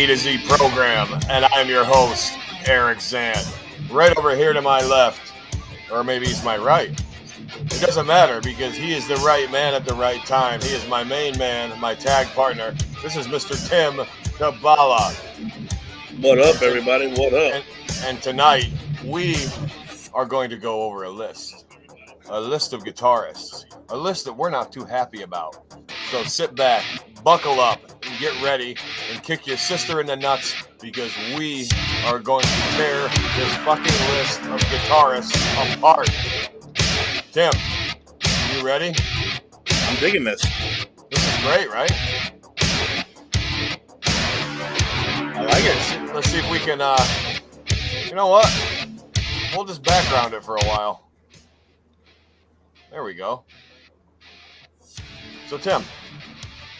A to Z program, and I'm your host, Eric Zan. Right over here to my left, or maybe he's my right. It doesn't matter because he is the right man at the right time. He is my main man, my tag partner. This is Mr. Tim Kabbalah. What up, everybody? What up? And, and tonight, we are going to go over a list a list of guitarists, a list that we're not too happy about. So sit back, buckle up, and get ready and kick your sister in the nuts because we are going to tear this fucking list of guitarists apart. Tim, you ready? I'm digging this. This is great, right? I like it. Let's see if we can, uh, you know what? We'll just background it for a while. There we go. So, Tim,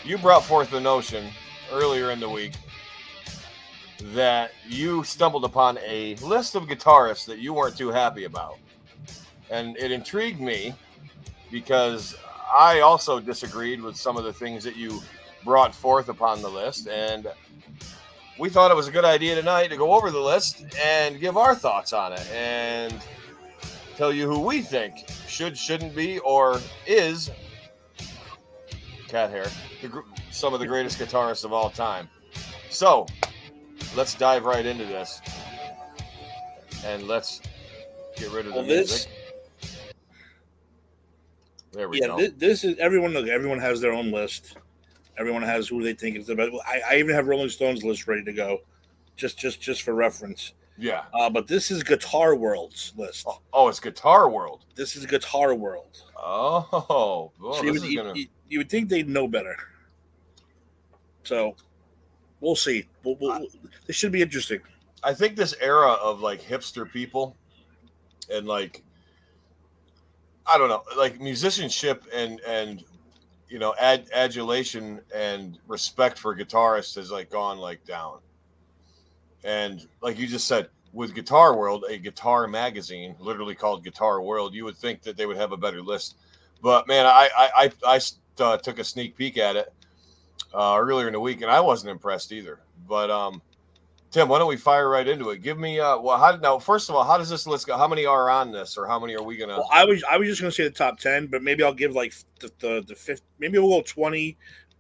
you brought forth the notion earlier in the week that you stumbled upon a list of guitarists that you weren't too happy about. And it intrigued me because I also disagreed with some of the things that you brought forth upon the list. And we thought it was a good idea tonight to go over the list and give our thoughts on it and tell you who we think should, shouldn't be, or is cat hair, the, some of the greatest guitarists of all time. So let's dive right into this and let's get rid of the well, music. This, there we yeah, go. This, this is everyone. Look, everyone has their own list. Everyone has who they think is the best. I, I even have Rolling Stones list ready to go, just just just for reference. Yeah. Uh, but this is Guitar World's list. Oh, oh, it's Guitar World. This is Guitar World. Oh, so you, would, gonna... you, you, would think they'd know better. So we'll see. We'll, we'll, uh, this should be interesting. I think this era of like hipster people and like I don't know, like musicianship and and you know ad, adulation and respect for guitarists has like gone like down. And like you just said, with Guitar World, a guitar magazine, literally called Guitar World, you would think that they would have a better list. But man, I I I, I uh, took a sneak peek at it uh, earlier in the week, and I wasn't impressed either. But um, Tim, why don't we fire right into it? Give me uh, well, how now? First of all, how does this list go? How many are on this, or how many are we gonna? Well, I was I was just gonna say the top ten, but maybe I'll give like the the, the fifth. Maybe we'll go twenty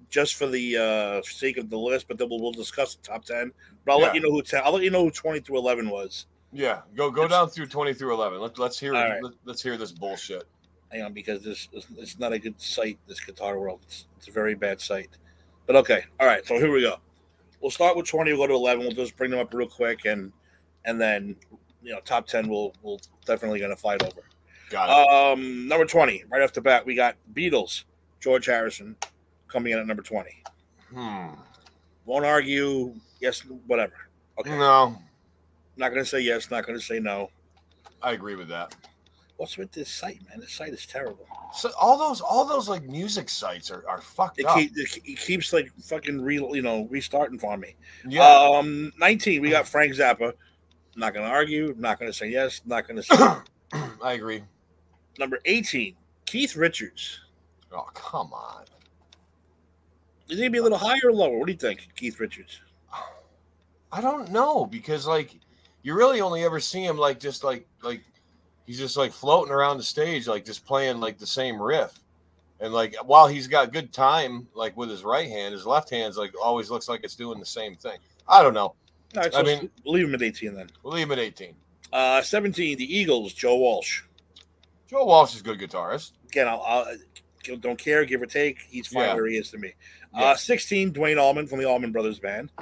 just for the uh, sake of the list, but then we'll, we'll discuss the top ten. But I'll yeah. let you know who 10, I'll let you know who twenty through eleven was. Yeah, go go down through twenty through eleven. Let, let's hear right. let, us hear this bullshit. Hang on, because this it's not a good site. This Guitar World, it's, it's a very bad site. But okay, all right. So here we go. We'll start with twenty. We'll go to eleven. We'll just bring them up real quick, and and then you know top ten. We'll we'll definitely gonna fight over. Got it. Um, number twenty, right off the bat, we got Beatles. George Harrison coming in at number 20. Hmm. Won't argue. Yes, whatever. Okay. No. Not going to say yes. Not going to say no. I agree with that. What's with this site, man? This site is terrible. So all those, all those like music sites are, are fucked it up. Keep, it keeps like fucking real, you know, restarting for me. Yeah. Um, nineteen. We got Frank Zappa. Not going to argue. Not going to say yes. Not going to say. I agree. Number eighteen. Keith Richards. Oh come on. Is he gonna be a little higher or lower? What do you think, Keith Richards? I don't know because like you really only ever see him like just like like he's just like floating around the stage like just playing like the same riff. And like while he's got good time like with his right hand, his left hand's like always looks like it's doing the same thing. I don't know. All right, so I mean, leave him at 18 then. We'll leave him at 18. Uh 17, the Eagles, Joe Walsh. Joe Walsh is a good guitarist. Again, I'll, I'll don't care, give or take. He's fine yeah. where he is to me. Yeah. Uh, 16, Duane Allman from the Allman Brothers Band.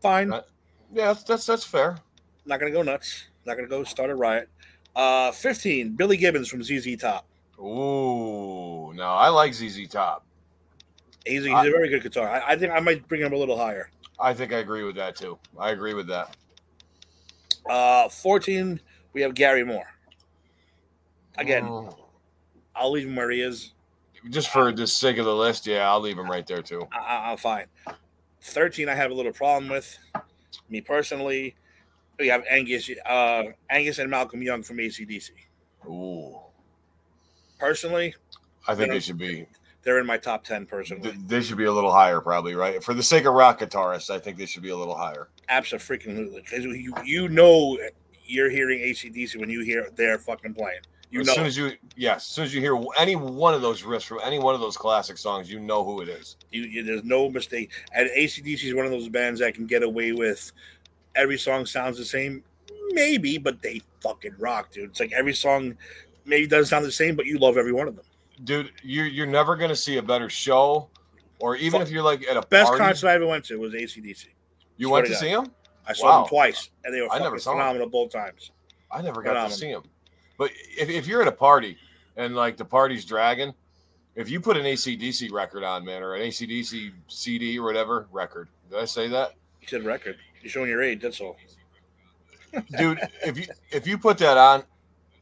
Fine. Uh, yeah, that's, that's, that's fair. Not going to go nuts. Not going to go start a riot. Uh, 15, Billy Gibbons from ZZ Top. Ooh, no, I like ZZ Top. He's, he's I, a very good guitar. I, I, think I might bring him a little higher. I think I agree with that too. I agree with that. Uh, 14, we have Gary Moore. Again, oh. I'll leave him where he is just for the sake of the list, yeah, I'll leave him right there too. I, am fine. Thirteen, I have a little problem with. Me personally, we have Angus, uh, Angus and Malcolm Young from ACDC. Ooh. Personally, I think they should be. they're in my top ten personally. Th- They should be a little higher, probably, right? For the sake of rock guitarists, I think they should be a little higher. Absolutely, because you you know you're hearing ACDC when you hear they're fucking playing. You as know, soon as you, yes, as soon as you hear any one of those riffs from any one of those classic songs, you know who it is. you, you, there's no mistake. And ACDC is one of those bands that can get away with every song sounds the same, maybe, but they fucking rock, dude. It's like every song maybe doesn't sound the same, but you love every one of them. Dude, you you're never gonna see a better show, or even Fuck. if you're like at a Best party, concert I ever went to was ACDC. you swear went to to see him. I saw Wow. them twice, and they were I fucking never saw 'em. phenomenal both times. I never got Phenomenal. to see him. But if, if you're at a party and like the party's dragging, if you put an ACDC record on, man, or an ACDC CD or whatever record, did I say that? You said record. You're showing your age. That's all. Dude, if you if you put that on,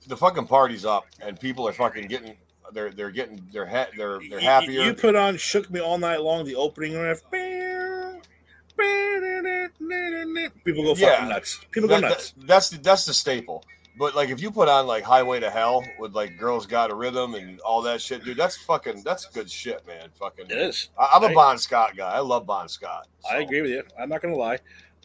the fucking party's up and people are fucking getting they're they're getting they're ha- they're they're happier. You, put on "Shook Me All Night Long," the opening riff. People go fucking Yeah. nuts. People go That- that- nuts. that's the that's the staple. But like if you put on like Highway to Hell with like Girls Got a Rhythm and all that shit, dude, that's fucking that's good shit, man. Fucking It is. I, I'm a Bon Scott guy. I love Bon Scott. I agree with you. I'm not going to lie.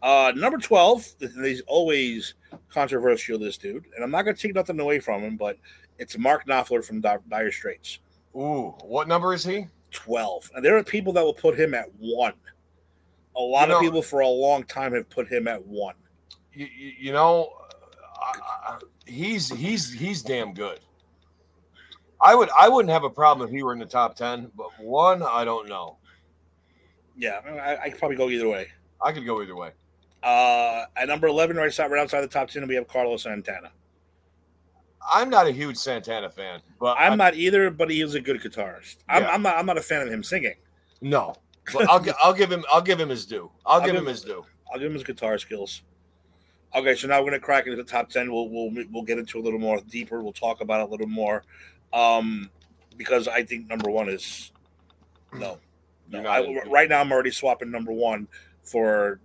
Uh, number 12, th- he's always controversial, this dude. And I'm not going to take nothing away from him, but it's Mark Knopfler from Dire Straits. Ooh, what number is he? 12. And there are people that will put him at one. A lot You of know- people for a long time have put him at one. You, you, you know, he's he's he's damn good. I would I wouldn't have a problem if he were in the top ten, but one I don't know. Yeah, I, I could probably go either way. I could go either way. Uh, at number 11, right, outside- right outside the top 10, we have Carlos Santana. I'm not a huge Santana fan, but I'm I- not either, but he is a good guitarist. I'm, Yeah. I'm not. I'm not a fan of him singing. no. But I'll I'll give him I'll give him his due. I'll, I'll give give- him his due. I'll give him his guitar skills. Okay, so now we're gonna crack into the top ten. We'll we'll we'll get into a little more deeper. We'll talk about it a little more, um, because I think number one is no, no. I, right now, I'm already swapping number one for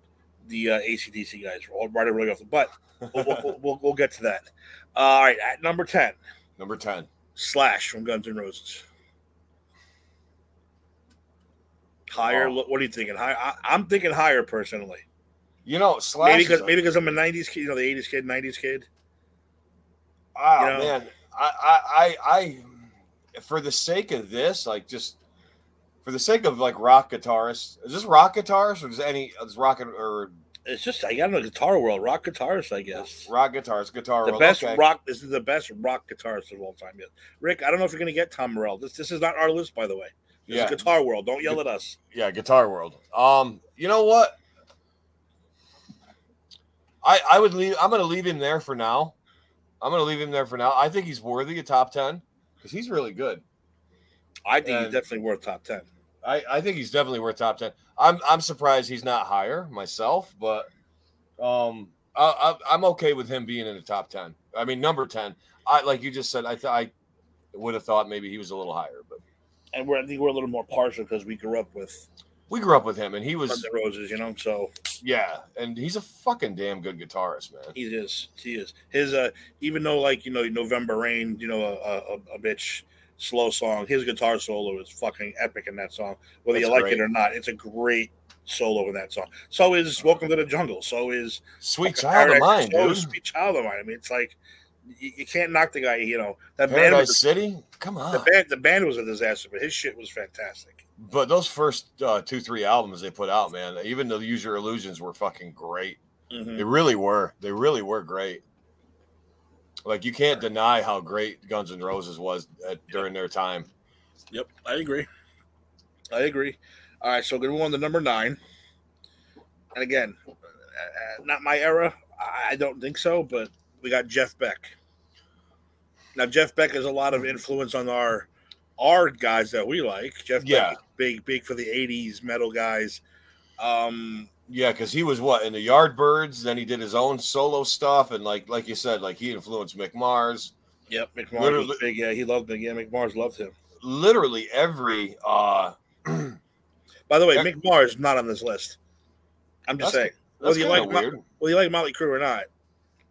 the uh, ACDC guys. All right, really off the but we'll, we'll, we'll, we'll get to that. Uh, all right, at number ten, Number ten. Slash from Guns N' Roses. Higher? Oh. What are you thinking? High? I, I'm thinking higher personally. You know, Slash. Maybe because a- maybe because I'm a '90s kid, you know, the '80s kid, '90s kid. Oh you know? man, I, I, I, I, for the sake of this, like just for the sake of like rock guitarists, is this rock guitarist or is any is rock or It's just I got in the guitar world, rock guitarist, I guess. rock guitars, guitar? The world, best okay. rock. This is the best rock guitarist of all time. Yes. Rick, I don't know if you're gonna get Tom Morello. This this is not our list, by the way. This Yeah. is guitar world. Don't yell at us. Yeah, guitar world. Um, you know what? I I would leave. I'm going to leave him there for now. I'm going to leave him there for now. I think he's worthy of top ten because he's really good. I think he's definitely worth top ten. I, I think he's definitely worth top ten. I'm I'm surprised he's not higher myself, but um, I, I, I'm okay with him being in the top ten. I mean, number ten. I like you just said. I th- I would have thought maybe he was a little higher, but And we're I think we're a little more partial because we grew up with we grew up with him, and he was Guns N' Roses, you know. So yeah, and he's a fucking damn good guitarist, man. he is. He is. His uh, even though like you know November Rain, you know a, a, a bitch slow song. His guitar solo is fucking epic in that song. Whether you like great. it or not, it's a great solo in that song. So is Welcome to the Jungle. So is Sweet child of mine, so dude. Sweet Child of Mine. I mean, it's like you, you can't knock the guy. You know that band. Paradise Was, City, come on. the band. The band was a disaster, but his shit was fantastic. But those first uh, two, three albums they put out, man, even the Use Your Illusions were fucking great. Mhm. They really were. They really were great. Like you can't deny how great Guns N' Roses was at, during their time. Yep, I agree. I agree. All right, so we're going to move on to number nine. And again, uh, uh, not my era. I I don't think so, but we got Jeff Beck. Now, Jeff Beck has a lot of influence on our our guys that we like. Jeff Yeah. Beck, big, big for the '80s metal guys. Um, Yeah, because he was what in the Yardbirds. Then he did his own solo stuff, and like like you said, like he influenced Mick Mars. yep, Mick Mars Literally- was big. Yeah, he loved Mick. Yeah, Mick Mars loved him. Literally every. uh By the way, Yeah. Mick Mars not on this list. I'm just saying. Whether you like of Mo- whether you like Motley Crue or not,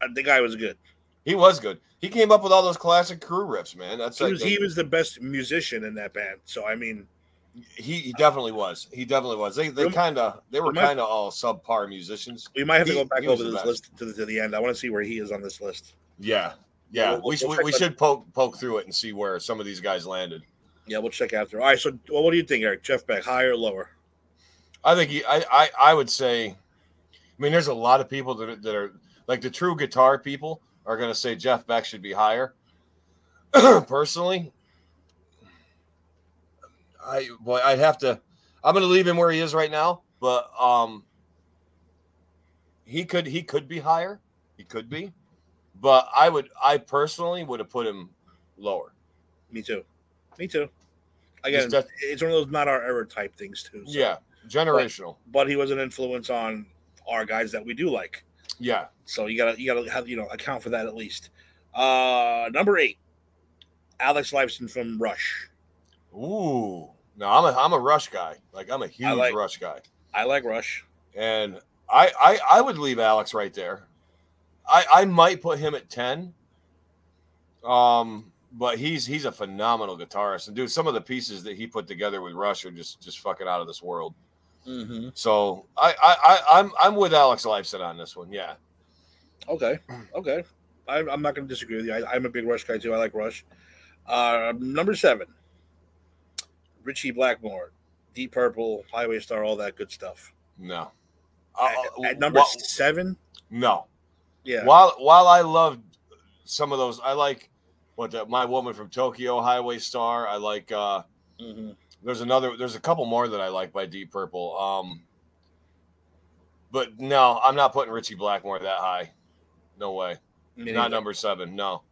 uh, the guy was good. He was good. He came up with all those classic Crue riffs, man. That's He like was, he was the best musician in that band. So I mean, he, he definitely was. He definitely was. They they kind of they were we kind of all subpar musicians. we might have to go back he over this best. list to the, to the end. I want to see where he is on this list. Yeah, yeah. We'll- we we'll we, we should poke poke through it and see where some of these guys landed. Yeah, we'll check after. All right. So, well, what do you think, Eric? Jeff Beck, higher or lower? I think he, I, I I would say, I mean, there's a lot of people that are, that are like the true guitar people are going to say Jeff Beck should be higher. Personally, I boy, I'd have to. I'm going to leave him where he is right now, but um, he could he could be higher. He could be, but I would I personally would have put him lower. Me too. Me too. Again, Just it's one of those not our era type things too. so- Yeah, generational. but he was an influence on our guys that we do like. Yeah, So you gotta you gotta have you know account for that at least. Uh number eight, Alex Lifeson from Rush. Ooh, no, I'm a I'm a Rush guy. Like I'm a huge like- Rush guy, I like Rush. and I, I I would leave Alex right there. I I might put him at ten. Um, but he's he's a phenomenal guitarist, and dude, some of the pieces that he put together with Rush are just just fucking out of this world. Mm-hmm. So I I, I I'm I'm with Alex Lifeson on this one. Yeah, Okay, okay. I, I'm not going to disagree with you. I, I'm a big Rush guy too. I like Rush. Uh, number seven, Ritchie Blackmore, Deep Purple, Highway Star, all that good stuff. no. At, Uh, at number wha- seven, no. yeah, While while I loved some of those, I like what the, my woman from Tokyo, Highway Star. I like. uh Mhm. There's another. There's a couple more that I like by Deep Purple. Um, but no, I'm not putting Ritchie Blackmore that high. No way. Me Not number seven. No.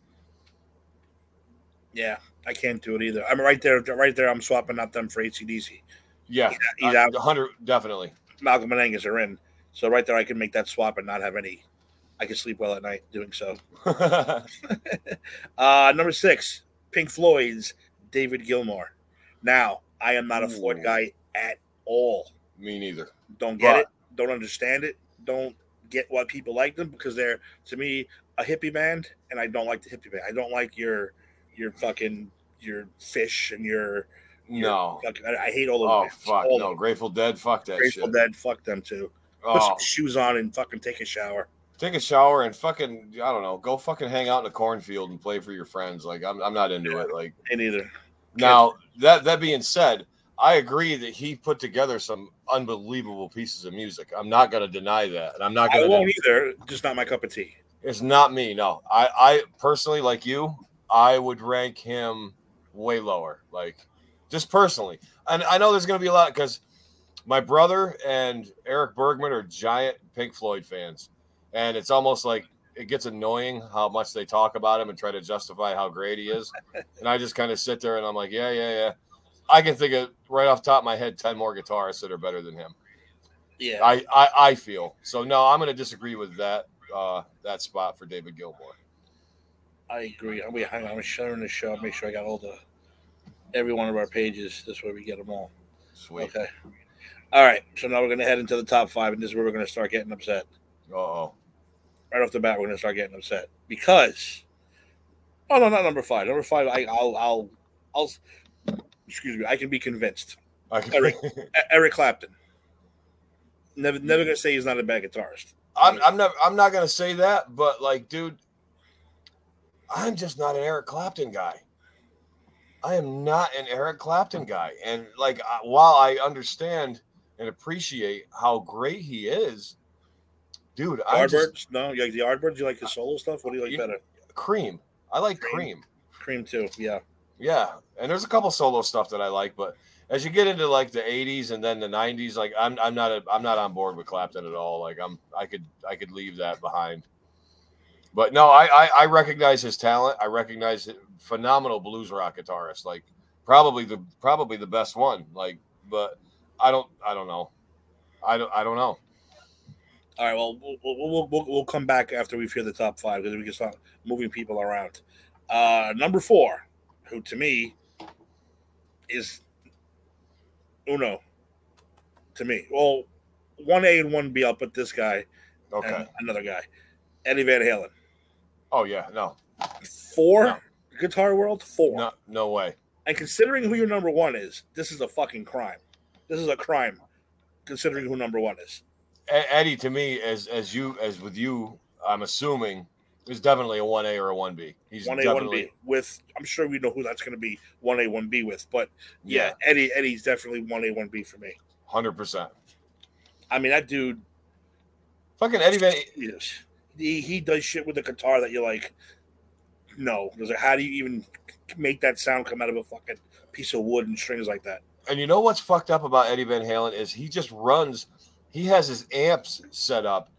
Yeah, I can't do it either. I'm right there, right there. I'm swapping out them for ACDC. Yeah, He's out. 100 definitely. Malcolm and Angus are in, so right there I can make that swap and not have any. I can sleep well at night doing so. Uh, number six, Pink Floyd's David Gilmour. Now, I am not a Floyd Ooh. guy at all. Me neither. Don't get But- it. Don't understand it. Don't get why people like them because they're to me a hippie band, and I don't like the hippie band. I don't like your your fucking your Phish and your. your No. I, I hate all those. Oh bands. fuck All of no. them. Grateful Dead. Fuck that Grateful shit. Dead. Fuck them too. Put Oh, some shoes on and fucking take a shower. take a shower and fucking I don't know. Go fucking hang out in a cornfield and play for your friends. Like I'm I'm not into it. Like Me neither. Now that that being said, I agree that he put together some unbelievable pieces of music. I'm not going to deny that, and I'm not I going won't to. either. Just not my cup of tea. It's not me. No, I I personally like you. I would rank him way lower. Like just personally, and I know there's going to be a lot because my brother and Eric Bergman are giant Pink Floyd fans, and it's almost like it gets annoying how much they talk about him and try to justify how great he is. and I just kind of sit there and I'm like, yeah, yeah, yeah. I can think of right off the top of my head ten more guitarists that are better than him. Yeah. I I, I feel so. No, I'm going to disagree with that uh, that spot for David Gilmour. I agree. I'm hang on. I'm sharing the show. Make sure I got all the every one of our pages. This way we get them all. Sweet. Okay. All right. So now we're gonna head into the top five, and this is where we're gonna start getting upset. Uh oh. Right off the bat, we're gonna start getting upset because. Oh no, not number five. Number five, I, I'll, I'll, I'll. Excuse me. I can be convinced. I can, Eric. Eric Clapton. Never, never gonna say he's not a bad guitarist. I'm I'm not I'm not gonna say that, but like, dude, I'm just not an Eric Clapton guy. I am not an Eric Clapton guy, and like, I- while I understand and appreciate how great he is, dude, I just? No, you like the Yardbirds? You like his solo stuff? What do you like Yeah. better? cream. I like Cream. cream. Cream too. Yeah. Yeah, and there's a couple solo stuff that I like, but as you get into like the 80s and then the 90s, like I'm I'm not a, I'm not on board with Clapton at all. Like I'm I could I could leave that behind. But no, I I, I recognize his talent. I recognize phenomenal blues rock guitarist. Like probably the probably the best one. Like, but I don't I don't know. I don't I don't know. All right. Well, we'll we'll, we'll, we'll come back after we've heard the top five because we can start moving people around. Uh, number four, who to me is Uno. To me, well, one A and one B. I'll put this guy Okay. and another guy, Eddie Van Halen. Oh yeah, no, Four No. Guitar World, four. no, no way. And considering who your number one is, this is a fucking crime. This is a crime, considering who number one is. Eddie, to me, as as you as with you, I'm assuming is definitely a one A or a one B. He's One A, one B With I'm sure we know who that's going to be. One A, one B with, but yeah, Eddie Eddie's definitely one A, one B for me. hundred percent. I mean, that dude, Fucking Eddie Van. yes, he, he does shit with the guitar that you're like, no. Like, how do you even make that sound come out of a fucking piece of wood and strings like that? And you know what's fucked up about Eddie Van Halen is he just runs. He has his amps set up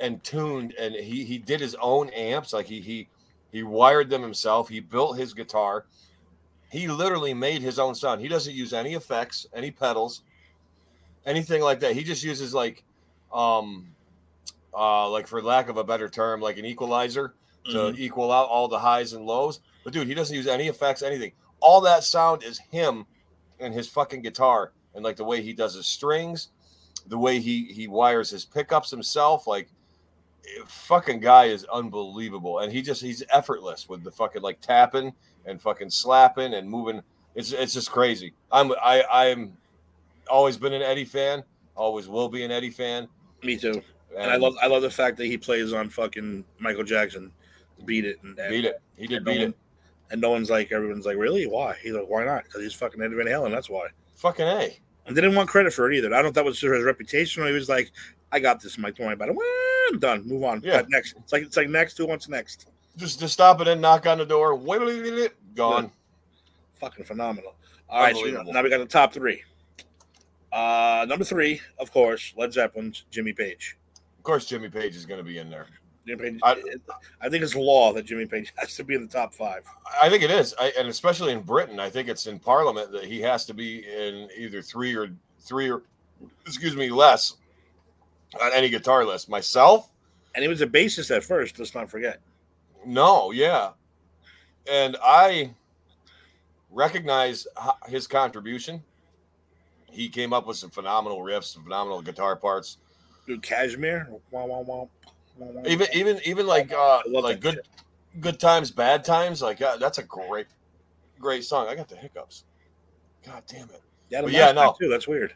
and tuned, and he he did his own amps. Like he he he wired them himself. He built his guitar. He literally made his own sound. He doesn't use any effects, any pedals, anything like that. He just uses like, um, uh, like for lack of a better term, like an equalizer to Mhm. equal out all the highs and lows. But dude, he doesn't use any effects, anything. All that sound is him and his fucking guitar, and like the way he does his strings, the way he he wires his pickups himself. Like, eh, fucking guy is unbelievable, and he just he's effortless with the fucking like tapping and fucking slapping and moving. It's it's just crazy. I'm I I'm always been an Eddie fan. Always will be an Eddie fan. Me too. And I love I love the fact that he plays on fucking Michael Jackson, beat it and, and beat it. He did beat no it. And no one's like everyone's like really why? He's like why not? Because he's fucking Eddie Van Halen. That's why. Fucking a. And they didn't want credit for it either. I don't know if that was his reputation or he was like, I got this, Mike. Don't worry about it. Well, I'm done. Move on. Yeah. Next. It's like it's like next. Who wants next? Just just stop it and knock on the door. Gone. Fucking phenomenal. All right, so now we got the top three. Uh, number three, of course, Led Zeppelin's Jimmy Page. Of course, Jimmy Page is going to be in there. Jimmy Page. I- I, think it's law that Jimmy Page has to be in the top five. I think it is, I, and especially in Britain, I think it's in Parliament that he has to be in either three or three or excuse me less on any guitar list. Myself, And he was a bassist at first. Let's not forget. no, yeah, and I recognize his contribution. He came up with some phenomenal riffs, some phenomenal guitar parts. Dude, Kashmir. Wah, wah, wah. Even even even like uh like good shit. good times, bad times. Like uh, that's a great great song. I got the hiccups. God damn it. You yeah, time, no. too. That's weird.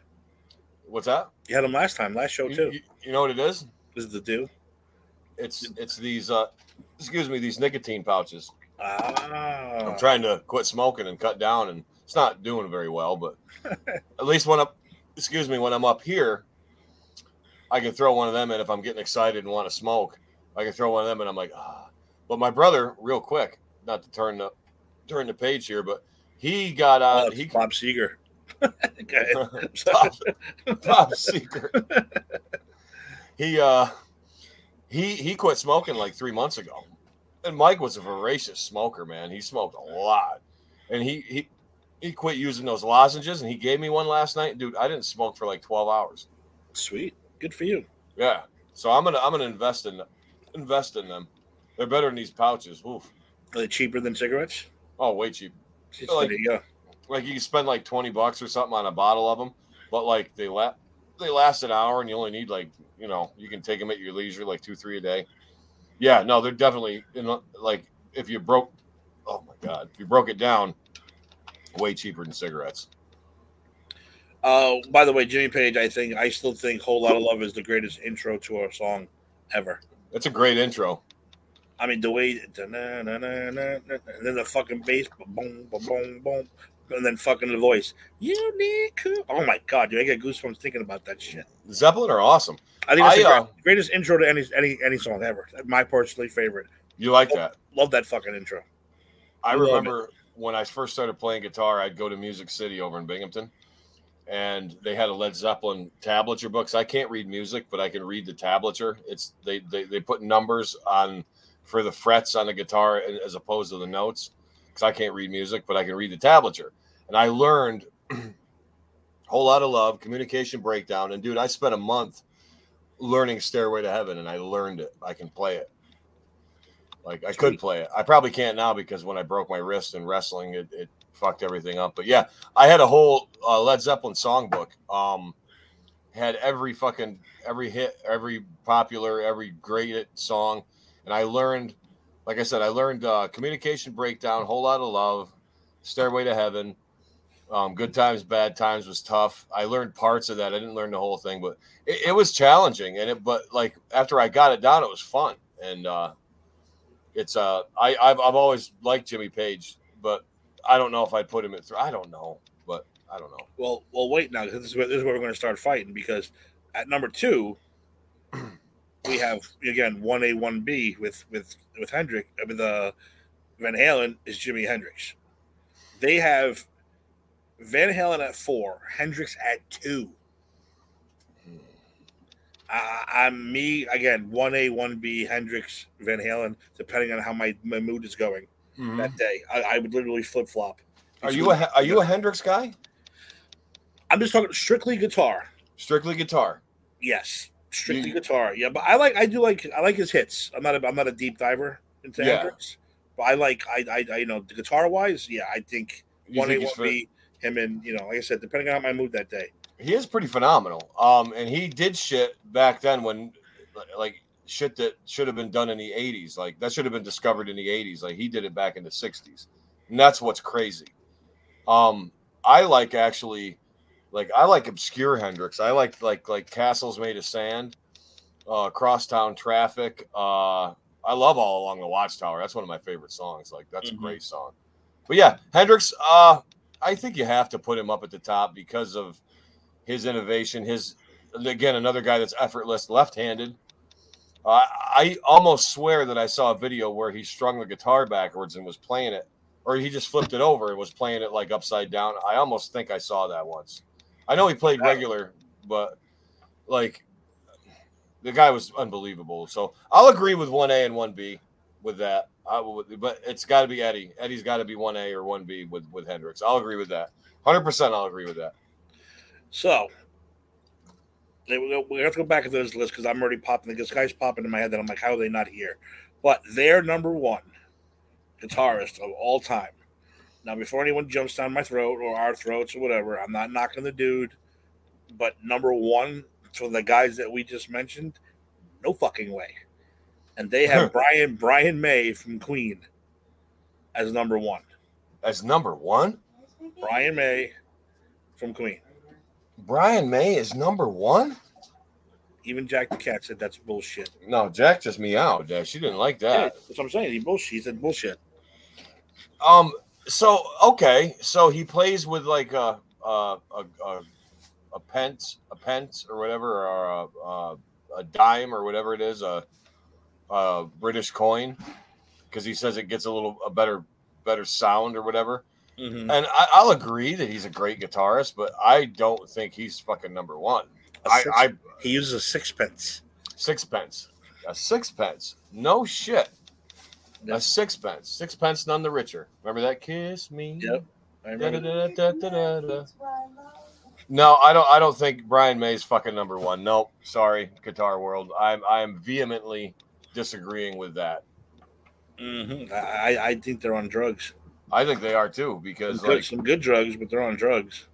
What's that? You had them last time, last show You, too. you- you know what it is? This is the do. It's it's these uh excuse me, these nicotine pouches. Ah, I'm trying to quit smoking and cut down and it's not doing very well, but at least when I'm excuse me, when I'm up here, I can throw one of them in if I'm getting excited and want to smoke. I can throw one of them and I'm like, ah. But my brother, real quick, not to turn the turn the page here, but he got Oh, on he Bob Seger. okay. top, top secret. he uh he he quit smoking like three months ago. And Mike was a voracious smoker, man. He smoked a lot. And he he he quit using those lozenges and he gave me one last night. Dude, I didn't smoke for like 12 hours. Sweet. Good for you. Yeah. So I'm gonna I'm gonna invest in invest in them. They're better than these pouches. Oof. Are they cheaper than cigarettes? Oh, way cheap. Jeez, Like- you like you can spend like 20 bucks or something on a bottle of them but like they la- they last an hour and you only need like you know you can take them at your leisure like two three a day yeah no they're definitely you know like if you broke oh my god if you broke it down way cheaper than cigarettes Uh, by the way, Jimmy Page, I think I still think "Whole Lot of Love" is the greatest intro to a song ever. That's a great intro I mean, the way and then the fucking bass, boom, boom, boom, boom, and then fucking the voice. Unique. Oh my god, dude, I get goosebumps thinking about that shit. zeppelin are awesome I think it's the uh, great- greatest intro to any any any song ever. My personally favorite. you like that Love that fucking intro. I Love it. remember when I first started playing guitar, I'd go to Music City over in Binghamton, and they had a Led Zeppelin tablature books. I can't read music, but I can read the tablature. It's they they, they put numbers on for the frets on the guitar as opposed to the notes because I can't read music, but I can read the tablature. And I learned a whole lot of love, communication breakdown, and dude, I spent a month learning Stairway to Heaven, and I learned it. I can play it. Like I could play it. I probably can't now because when I broke my wrist in wrestling, it, it fucked everything up. But yeah, I had a whole uh, Led Zeppelin songbook. Um, had every fucking every hit, every popular, every great song, and I learned like I said, I learned uh, communication breakdown, whole lot of love, stairway to heaven. Um, good times, bad times was tough. I learned parts of that. I didn't learn the whole thing, but it, it was challenging. And it, but like after I got it down, it was fun. And uh, it's uh, I I've, I've always liked Jimmy Page, I don't know if I'd put him in through. I don't know, but I don't know. Well, well, wait now. This is where this is where we're going to start fighting because at number two, we have again one A one B with with with Hendrick uh, with uh, Van Halen is Jimi Hendrix. They have Van Halen at four, Hendrix at two. I, I'm me again. One A, one B, Hendrix, Van Halen, depending on how my, my mood is going that day. I, I would literally flip flop. Are you a are you a Hendrix guy? I'm just talking strictly guitar. Strictly guitar. Yes, strictly You- guitar. Yeah, but I like I do like I like his hits. I'm not a, I'm not a deep diver into Yeah. Hendrix, but I like I, I I you know the guitar wise. Yeah, I think You one think one he's fa- B him and you know like I said, depending on my mood that day. he is pretty phenomenal. Um, and he did shit back then when, like, shit that should have been done in the '80s. Like that should have been discovered in the '80s. Like he did it back in the '60s, and that's what's crazy. Um, I like actually, like I like obscure Hendrix. I like like like Castles Made of Sand, uh, Crosstown Traffic. Uh, I love All Along the Watchtower. That's one of my favorite songs. Like that's Mhm. a great song. But yeah, Hendrix. Uh, I think you have to put him up at the top because of his innovation. His again, another guy that's effortless, left-handed. Uh, I almost swear that I saw a video where he strung the guitar backwards and was playing it, or he just flipped it over and was playing it like upside down. I almost think I saw that once. I know he played regular, but like the guy was unbelievable. So I'll agree with one A and one B with that. Will, but it's got to be Eddie. Eddie's got to be one A or one B with with Hendrix. I'll agree with that. Hundred percent, I'll agree with that. So we we have to go back to this list because I'm already popping. This guy's popping in my head that I'm like, how are they not here? But they're number one guitarist of all time. Now, before anyone jumps down my throat or our throats or whatever, I'm not knocking the dude. But number one for the guys that we just mentioned, no fucking way. And they have Brian Brian May from Queen as number one. As number one, Brian May from Queen. Brian May is number one. Even Jack the Cat said that's bullshit. No, Jack just meowed. Yeah, she didn't like Yeah, that. that's what I'm saying. He bullshit. He said bullshit. Um. So okay. So he plays with like a a a, a, a pence, a pence or whatever, or a, a, a dime or whatever it is, a, a British coin, because he says it gets a little a better better sound or whatever. Mm-hmm. And I, I'll agree that he's a great guitarist, but I don't think he's fucking number one. I, I he uses a sixpence. sixpence, a sixpence, no shit, Yep. a sixpence, sixpence, none the richer. Remember that? Kiss me. Yep. I remember. Da-da-da-da-da-da-da. No, I don't. I don't think Brian May's fucking number one. Nope. Sorry, Guitar World. I'm I'm vehemently disagreeing with that. Mhm. I, I- I think they're on drugs. I think they are too because Some good, like, some good drugs, but they're on drugs.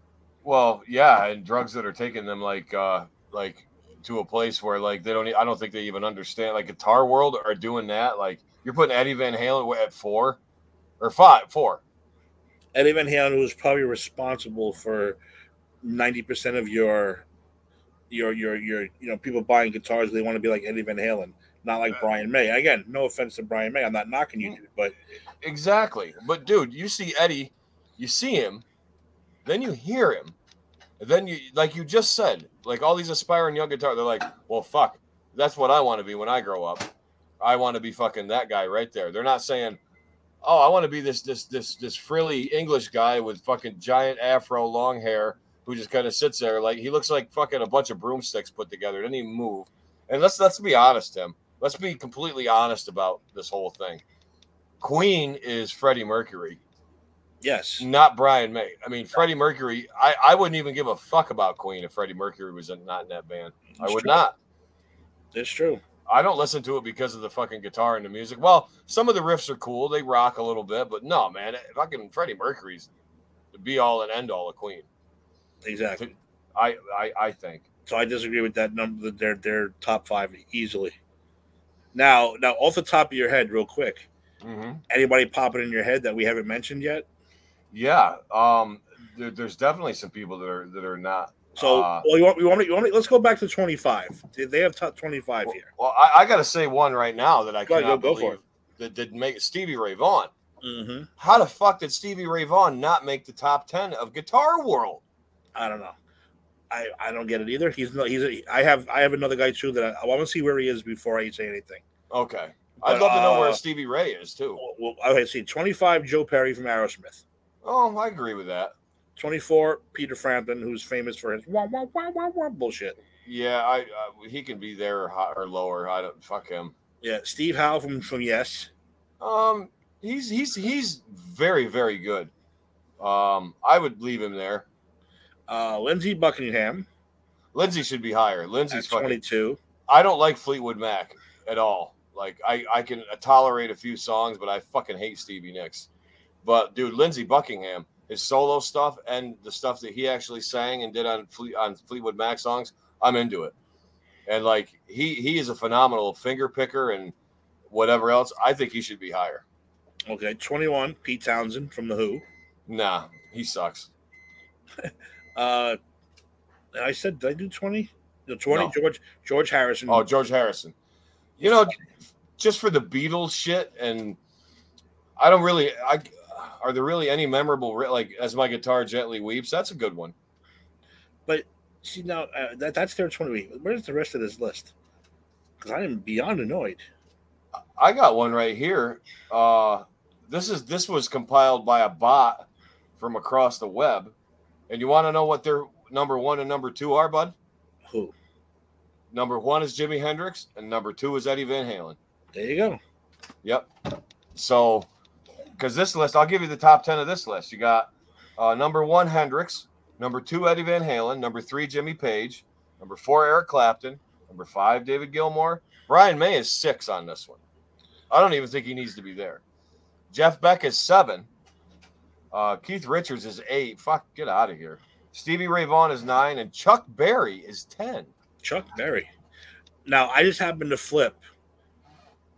well, yeah, and drugs that are taking them like uh like to a place where like they don't. I don't think they even understand. Like Guitar World are doing that. Like you're putting Eddie Van Halen at four or five, four. Eddie Van Halen, is probably responsible for ninety percent of your your your your you know people buying guitars, they want to be like Eddie Van Halen, not like Brian May. Again, no offense to Brian May, I'm not knocking you, mm-hmm. dude, but Exactly. But dude, you see Eddie, you see him, then you hear him, then you like you just said, like all these aspiring young guitar, they're like, well, fuck, that's what I want to be when I grow up. I want to be fucking that guy right there. They're not saying, oh, I want to be this this this this frilly English guy with fucking giant afro, long hair, who just kind of sits there like he looks like fucking a bunch of broomsticks put together. Doesn't even move. And let's let's be honest, Tim. Let's be completely honest about this whole thing. Queen is Freddie Mercury, yes, not Brian May. I mean, Freddie Mercury. I, I wouldn't even give a fuck about Queen if Freddie Mercury was in, not in that band. I would true. not. It's true. I don't listen to it because of the fucking guitar and the music. Well, some of the riffs are cool. They rock a little bit, but no, man, fucking Freddie Mercury's the be all and end all of Queen. Exactly. I, I, I think. So I disagree with that number. that They're they're top five easily. Now, now off the top of your head, real quick, hmm Anybody popping in your head that we haven't mentioned yet? Yeah. Um. There, there's definitely some people that are that are not. So, Uh, well, you want you want me, you want me? Let's go back to twenty five. They have top twenty five Well, here. well, I, I got to say one right now that I Go cannot go- go believe that did make Stevie Ray Vaughan. Mm-hmm. How the fuck did Stevie Ray Vaughan not make the top ten of Guitar World? I don't know. I, I don't get it either. He's no he's a, I have I have another guy too that I, I want to see where he is before I say anything. Okay, I'd But, love to know where uh, Stevie Ray is too. Well, okay, see twenty five Joe Perry from Aerosmith. Oh, I agree with that. 24, Peter Frampton, who's famous for his wah, wah, wah, wah, wah bullshit. Yeah, I uh, he can be there or, hi- or lower. I don't fuck him. Yeah, Steve Howe from, from Yes. Um, he's he's he's very very good. Um, I would leave him there. Uh, Lindsey Buckingham Lindsey should be higher. at Lindsey's 22. I don't like Fleetwood Mac at all. Like I I can tolerate a few songs, but I fucking hate Stevie Nicks. But dude, Lindsey Buckingham, his solo stuff and the stuff that he actually sang and did on Fleet on Fleetwood Mac songs, I'm into it. And like he he is a phenomenal finger picker and whatever else. I think he should be higher. Okay, 21, Pete Townshend from The Who. Nah, he sucks. Uh, I said, did I do 20? No, 20, No. George George Harrison. Oh, George Harrison. You know, just for the Beatles shit, and I don't really. I are there really any memorable like as my guitar gently weeps? That's a good one. But see, now, uh, that, that's their 20. Where's the rest of this list? Because I am beyond annoyed. I got one right here. Uh, this is this was compiled by a bot from across the web, and you want to know what their number one and number two are, bud? Who? Number one is Jimi Hendrix, and number two is Eddie Van Halen. There you go. Yep. So, because this list, I'll give you the top 10 of this list. You got uh, number one, Hendrix. Number two, Eddie Van Halen. Number three, Jimmy Page. Number four, Eric Clapton. Number five, David Gilmour. Brian May is six on this one. I don't even think he needs to be there. Jeff Beck is seven. Uh, Keith Richards is eight. Fuck, get out of here. Stevie Ray Vaughan is nine, and Chuck Berry is 10. Chuck Berry. Now, I just happened to flip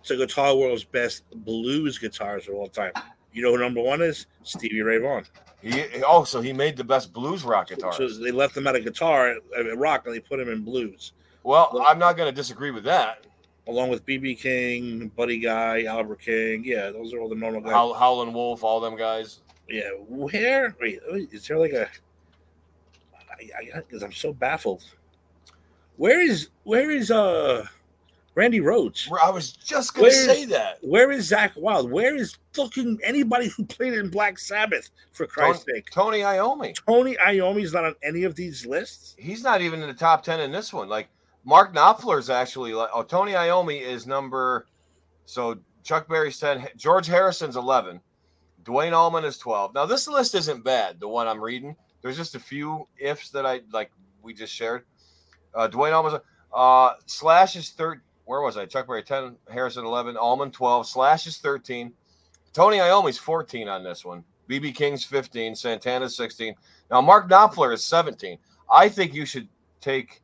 to Guitar World's best blues guitars of all time. You know who number one is? Stevie Ray Vaughan. He oh, he made the best blues rock guitar. So they left him out of guitar, uh, rock, and they put him in blues, Well, I'm not going to disagree with that. along with BB King, Buddy Guy, Albert King. Yeah, those are all the normal guys. Howl, Howlin' Wolf, all them guys. Yeah, where? Wait, is there like a? I, I, because I'm so baffled. Where is where is uh Randy Rhoads? I was just going to Where- say that. Where is Zakk Wylde? Where is fucking anybody who played in Black Sabbath? For Christ's sake, Tony Iommi. Tony Iommi's not on any of these lists. He's not even in the top 10 in this one. Like Mark Knopfler's actually like, oh, Tony Iommi is number, so Chuck Berry's 10, George Harrison's 11, Duane Allman is 12. Now, this list isn't bad, the one I'm reading. There's just a few ifs that I like, we just shared. Uh, Duane Allman's, uh, Slash is third. Where was I? Chuck Berry 10, Harrison 11, Allman 12, Slash is 13. Tony Iommi's 14 on this one. BB King's 15, Santana's 16. Now, Mark Knopfler is 17. I think you should take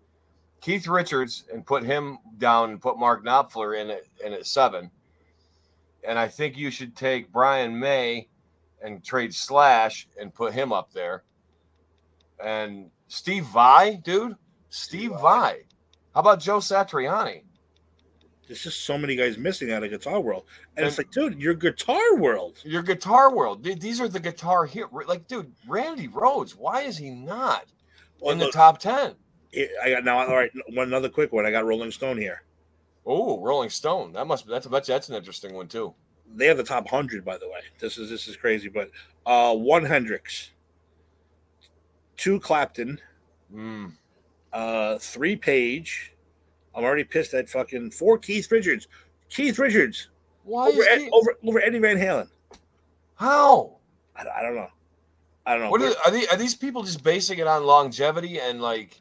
Keith Richards and put him down and put Mark Knopfler in it in at seven. And I think you should take Brian May and trade Slash and put him up there. And Steve Vai, dude, Steve Vai. How about Joe Satriani? There's just so many guys missing out of Guitar World, and, it's like, dude, your Guitar World. Your guitar world. Th- These are the guitar here. Like, dude, Randy Rhoads. Why is he not Well, in the top ten? I got now. All right, one another quick one. I got Rolling Stone here. Oh, Rolling Stone. That must that's that's that's an interesting one too. They have the top hundred, by the way. This is this is crazy, but uh, one Hendrix, two Clapton, Mm. uh, three Page. I'm already pissed at fucking four Keith Richards. Keith Richards Why over, is Ed, he, over over Eddie Van Halen. how? I, I don't know. I don't know. What are, are these? Are these people just basing it on longevity and like,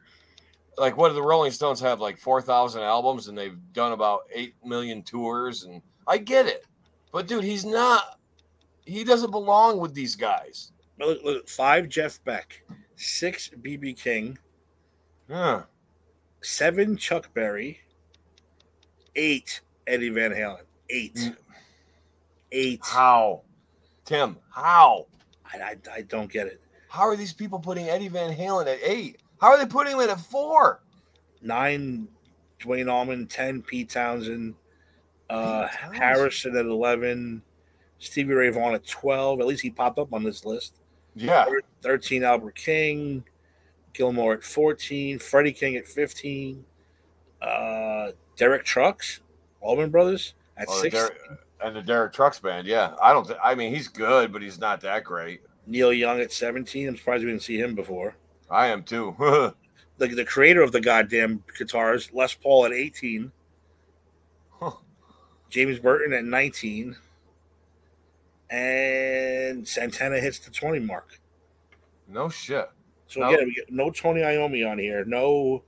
like what do the Rolling Stones have? Like four thousand albums and they've done about eight million tours and I get it, but dude, he's not. He doesn't belong with these guys. look, look, five Jeff Beck, six BB King, Yeah. seven Chuck Berry, eight Eddie Van Halen. Eight. Mm. Eight. How? Tim, how? I, I, I don't get it. How are these people putting Eddie Van Halen at eight? How are they putting him in at four? Nine, Duane Allman. Ten, Pete Townshend. Uh, Pete Townshend. Harrison at eleven. Stevie Ray Vaughan at twelve. At least he popped up on this list. Yeah. Thirteen, Albert King. Gilmour at fourteen. Freddie King at fifteen. Uh, Derek Trucks, Allman Brothers at Oh, the and the Derek Trucks band, yeah. I don't. Th- I mean, he's good, but he's not that great. Neil Young at seventeen. I'm surprised we didn't see him before. I am too. the, the creator of the goddamn guitars, Les Paul at 18, Huh. James Burton at 19, and Santana hits the 20 mark. no shit. So No. again, we get no Tony Iommi on here, no.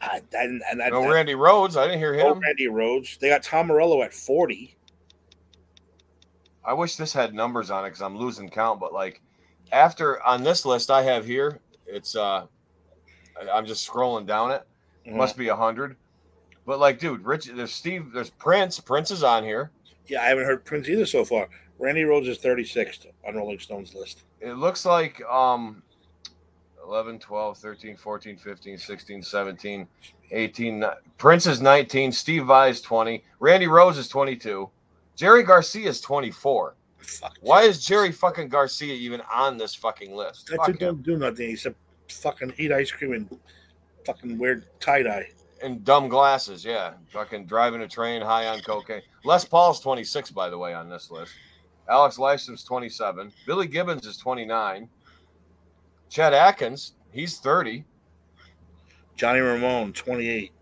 And, and, and, No and- Randy Rhoads. I didn't hear him. no. Randy Rhoads. They got Tom Morello at 40. I wish this had numbers on it because I'm losing count. But like after on this list I have here, it's uh, I'm just scrolling down it. Must be a hundred. But like, dude, Rich, there's Steve, there's Prince. Prince is on here. Yeah, I haven't heard Prince either so far. Randy Rhoads is 36th on Rolling Stone's list. It looks like um 11, 12, 13, 14, 15, 16, 17, 18. Prince is 19. Steve Vai is 20. Randy Rose is 22. Jerry Garcia is 24. Fuck. Why is Jerry fucking Garcia even on this fucking list? That Fuck dude him. don't do nothing except fucking eat ice cream and fucking wear tie dye. And dumb glasses, yeah. Fucking driving a train high on cocaine. Les Paul's 26, by the way, on this list. Alex Lifeson's 27. Billy Gibbons is 29. Chad Atkins, he's 30. Johnny Ramone, 28.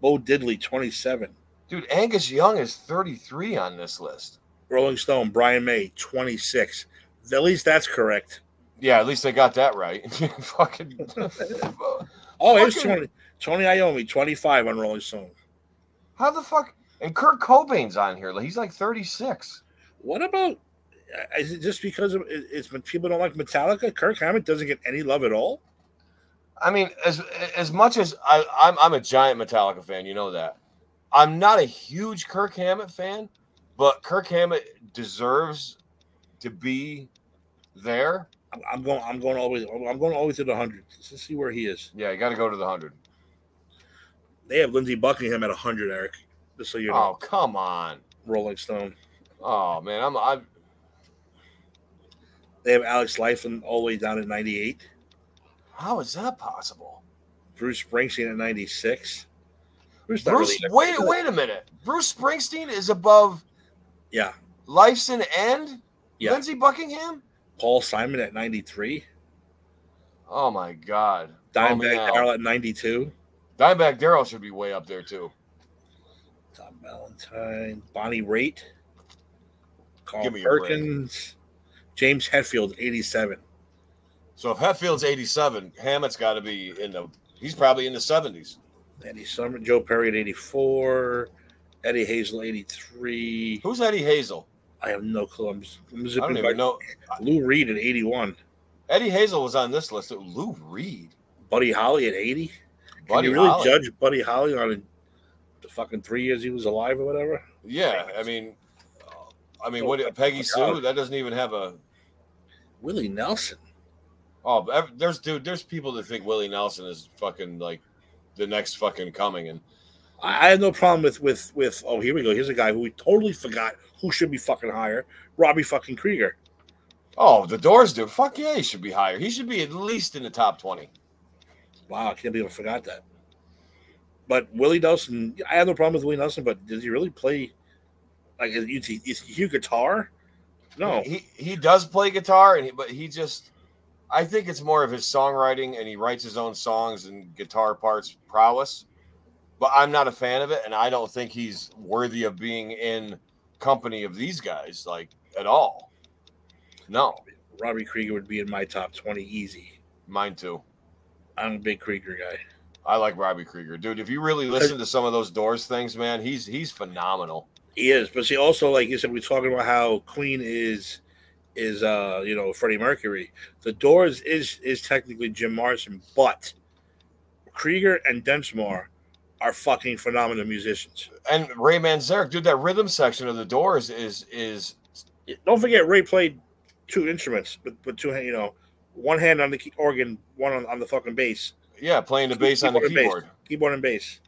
Bo Diddley, 27. Dude, Angus Young is 33 on this list. Rolling Stone, Brian May, 26. At least that's correct. Yeah, at least they got that right. fucking. Oh, it's 20. Tony Iommi, 25 on Rolling Stone. How the fuck? And Kurt Cobain's on here. He's like 36. What about, uh, is it just because of, it- it's people don't like Metallica? Kirk Hammett doesn't get any love at all? I mean, as as much as I, I'm, I'm a giant Metallica fan, you know that. I'm not a huge Kirk Hammett fan, but Kirk Hammett deserves to be there. I'm, I'm going. I'm going always. I'm going always to the hundred. Let's see where he is. Yeah, you got to go to the hundred. They have Lindsey Buckingham at hundred, Eric. Just so you know, Oh, come on. Rolling Stone. Oh man, I'm, I'm. They have Alex Lifeson all the way down at ninety-eight. How is that possible? Bruce Springsteen at ninety-six. Bruce, Bruce, really- wait, wait a minute. Bruce Springsteen is above Yeah, Lifeson and Yeah. Lindsey Buckingham. Paul Simon at ninety-three. Oh my God. Dimebag. Darrell at ninety-two. Dimebag Darrell should be way up there too. Tom Valentine, Bonnie Raitt, Carl. Perkins, James Hetfield, 87. So if Hetfield's 87, Hammett's got to be in the. He's probably in the 70s. Eddie Summer, Joe Perry at 84, Eddie Hazel, 83. Who's Eddie Hazel? I have no clue. I'm, just, I'm I don't by- even know. Lou Reed at 81, Eddie Hazel was on this list. Lou Reed. Buddy Holly at 80. Can Buddy you really Holly. judge Buddy Holly on the fucking three years he was alive or whatever? Yeah, I mean, uh, I mean, Oh, what? Peggy my Sue? That doesn't even have a. Willie Nelson. Oh, there's dude. There's people that think Willie Nelson is fucking like the next fucking coming, and I I have no problem with with with. Oh, here we go. Here's a guy who we totally forgot who should be fucking higher. Robbie fucking Krieger. oh, the Doors dude. Fuck yeah, he should be higher. He should be at least in the top twenty. Wow, I can't believe I forgot that. But Willie Nelson, I have no problem with Willie Nelson, but does he really play? Like, is, is, is he guitar? No, he he does play guitar, and he, but he just. I think it's more of his songwriting, and he writes his own songs and guitar parts prowess. But I'm not a fan of it, and I don't think he's worthy of being in company of these guys, like at all. No, Robbie Krieger would be in my top twenty easy. mine too. I'm a big Krieger guy. I like Robbie Krieger, dude. If you really listen to some of those Doors things, man, he's he's phenomenal. He is, but see, also like you said, we're talking about how Queen is is uh you know Freddie Mercury. The Doors is is technically Jim Morrison, but Krieger and Densmore are fucking phenomenal musicians. And Ray Manzarek, dude, that rhythm section of the Doors is is Don't forget, Ray played two instruments, with, with two, hand- you know, one hand on the key- organ, one on, on the fucking bass, yeah playing the bass on the Keyboard and bass. keyboard. keyboard and bass.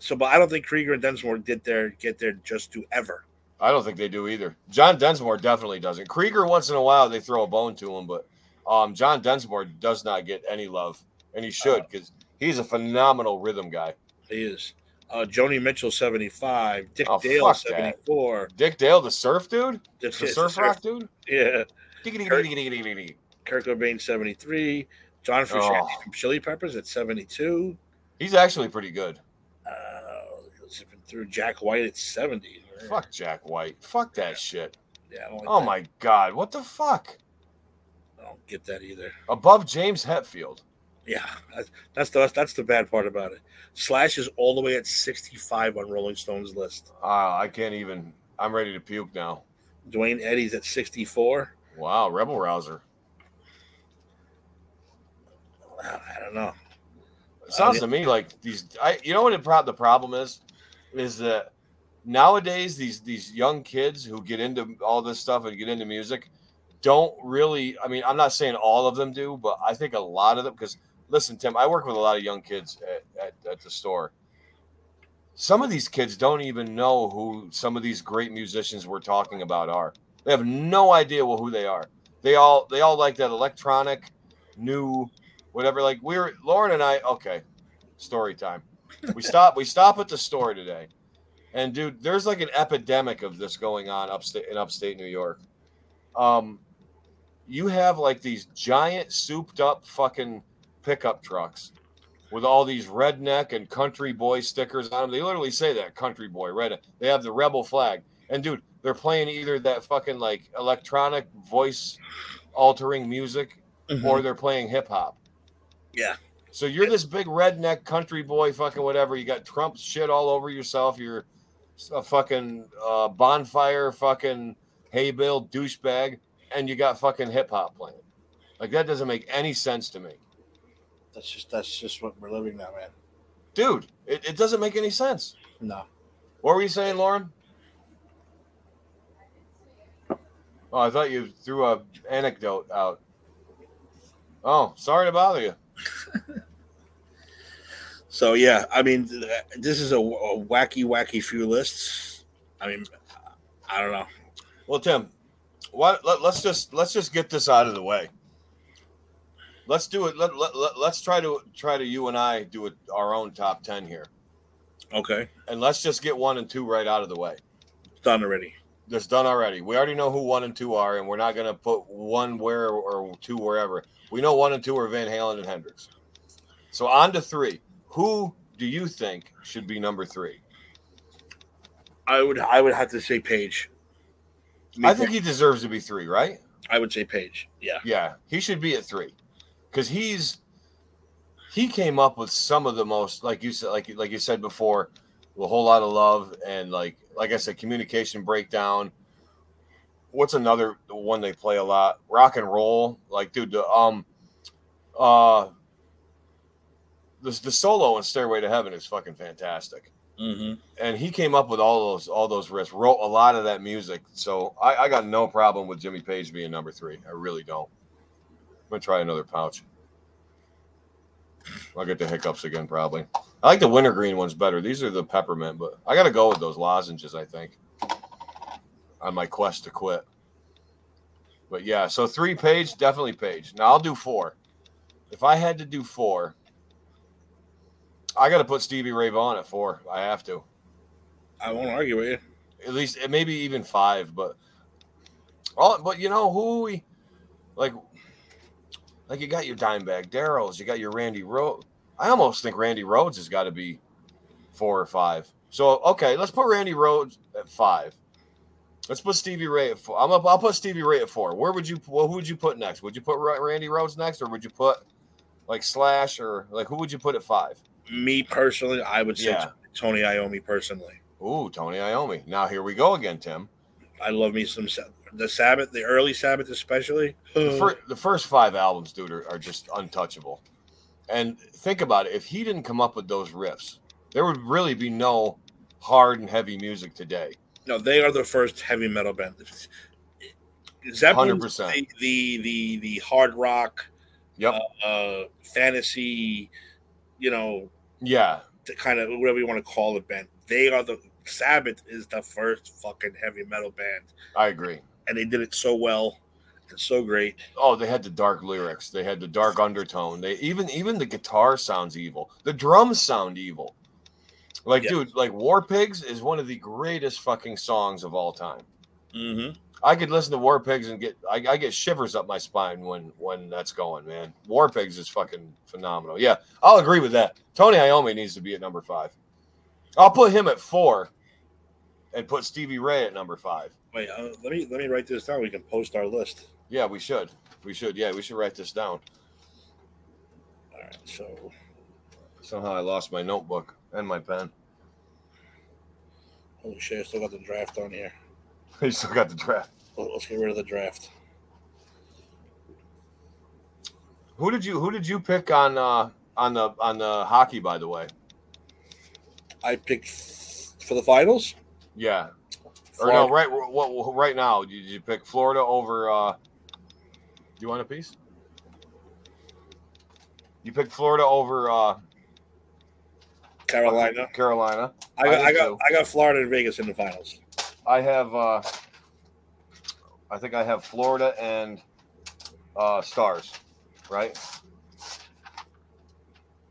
So, but I don't think Krieger and Densmore did their get there just to ever. I don't think they do either. John Densmore definitely doesn't. Krieger once in a while they throw a bone to him, but um, John Densmore does not get any love, and he should because he's a phenomenal rhythm guy. He is. Uh, Joni Mitchell, 75. Dick Oh, Dale, fuck that. 74. Dick Dale, the surf dude, the it's surf rock dude. Yeah. Kurt- Diggity-diggity-diggity-diggity. Kurt Cobain, 73. John Frusciante Oh. from Chili Peppers at 72. He's actually pretty good. Uh, through Jack White at 70. Fuck Jack White. Fuck that shit. Yeah, I don't like Oh that. my god, what the fuck? I don't get that either. Above James Hetfield. Yeah, that's that's the that's the bad part about it. Slash is all the way at 65 on Rolling Stone's list. Uh, I can't even. I'm ready to puke now. Duane Eddy's at 64. Wow, Rebel Rouser. I don't know. It sounds to me like these. I, you know what pro- the problem is, is that nowadays these these young kids who get into all this stuff and get into music don't really. I mean, I'm not saying all of them do, but I think a lot of them. Because listen, Tim, I work with a lot of young kids at, at, at the store. Some of these kids don't even know who some of these great musicians we're talking about are. They have no idea who they are. They all they all like that electronic, new, whatever. Like we are Lauren and I. Okay, story time. We stop. we stop at the store today, and dude, there's like an epidemic of this going on upstate in upstate New York. Um, you have like these giant souped up fucking pickup trucks with all these redneck and country boy stickers on them. They literally say that country boy red. They have the rebel flag, and dude, they're playing either that fucking like electronic voice altering music or they're playing hip hop. Yeah. So you're this big redneck country boy, fucking whatever. You got Trump shit all over yourself. You're a fucking uh, bonfire, fucking hay bale douchebag, and you got fucking hip hop playing. Like that doesn't make any sense to me, That's just that's just what we're living now, man. dude. It, it doesn't make any sense. No. What were you saying, Lauren? Oh, I thought you threw a anecdote out. Oh, sorry to bother you. So yeah, I mean, this is a, a wacky, wacky few lists. I mean, I don't know. Well, Tim, what? Let, us just let's just get this out of the way. Let's do it. Let, let, let, us try to try to you and I do it our own top ten here, Okay, and let's just get one and two right out of the way. it's done already. That's done already. We already know who one and two are, and we're not going to put one where or two wherever. We know one and two are Van Halen and Hendrix. So on to three. Who do you think should be number three? I would I would have to say Page. I think he deserves to be three, right? I would say Page. Yeah. Yeah, he should be at three, because he's he came up with some of the most like you said, like like you said before, a whole lot of love and like like I said, communication breakdown. What's another one they play a lot? Rock and roll, like dude, the um, uh, the the solo in Stairway to Heaven is fucking fantastic Mm-hmm. and he came up with all those all those riffs, wrote a lot of that music. So I, I got no problem with Jimmy Page being number three. I really don't. I'm gonna try another pouch. I'll get the hiccups again, probably. I like the wintergreen ones better. These are the peppermint, but I gotta go with those lozenges. I think on my quest to quit. But yeah, so three page, definitely page. Now I'll do four. If I had to do four, I got to put Stevie Ray Vaughan at four. I have to. I won't argue with you. At least maybe even five, but all but you know who we like like you got your Dimebag Darrells, you got your Randy Rhoads. I almost think Randy Rhoads has got to be four or five. So okay, let's put Randy Rhoads at five. Let's put Stevie Ray at four. I'm up, I'll put Stevie Ray at four. Where would you? Well, who would you put next? Would you put Randy Rhoads next, or would you put like Slash, or like who would you put at five? Me personally, I would say Yeah. Tony Iommi personally. Ooh, Tony Iommi. Now here we go again, Tim. I love me some the Sabbath, the early Sabbath especially. the, fir- the first five albums, dude, are, are just untouchable. And think about it: if he didn't come up with those riffs, There would really be no hard and heavy music today. No, they are the first heavy metal band. Zeppelin's 100%. the, the the the hard rock, Yep. uh, fantasy, you know, yeah. the kind of whatever you want to call it band. They are the Sabbath is the first fucking heavy metal band, I agree. And they did it so well and so great. Oh, they had the dark lyrics. They had the dark undertone. They even even the guitar sounds evil. The drums sound evil. Like, dude, like War Pigs is one of the greatest fucking songs of all time. Mm-hmm. I could listen to War Pigs and get I, I get shivers up my spine when when that's going, man. War Pigs is fucking phenomenal. Yeah, I'll agree with that. Tony Iommi needs to be at number five. I'll put him at four, and put Stevie Ray at number five. Wait, uh, let me let me write this down. We can post our list. Yeah, we should. We should. Yeah, we should write this down. All right, so Somehow I lost my notebook and my pen. holy shit, I still got the draft on here. You still got the draft. Let's get rid of the draft. Who did you Who did you pick on uh, on the on the hockey? By the way, I picked for the finals. yeah. Or no, right. What, what right now? Did you pick Florida over? uh You want a piece? You picked Florida over uh Carolina. Carolina. I got I I got too. I got Florida and Vegas in the finals. I have. uh I think I have Florida and uh Stars. Right.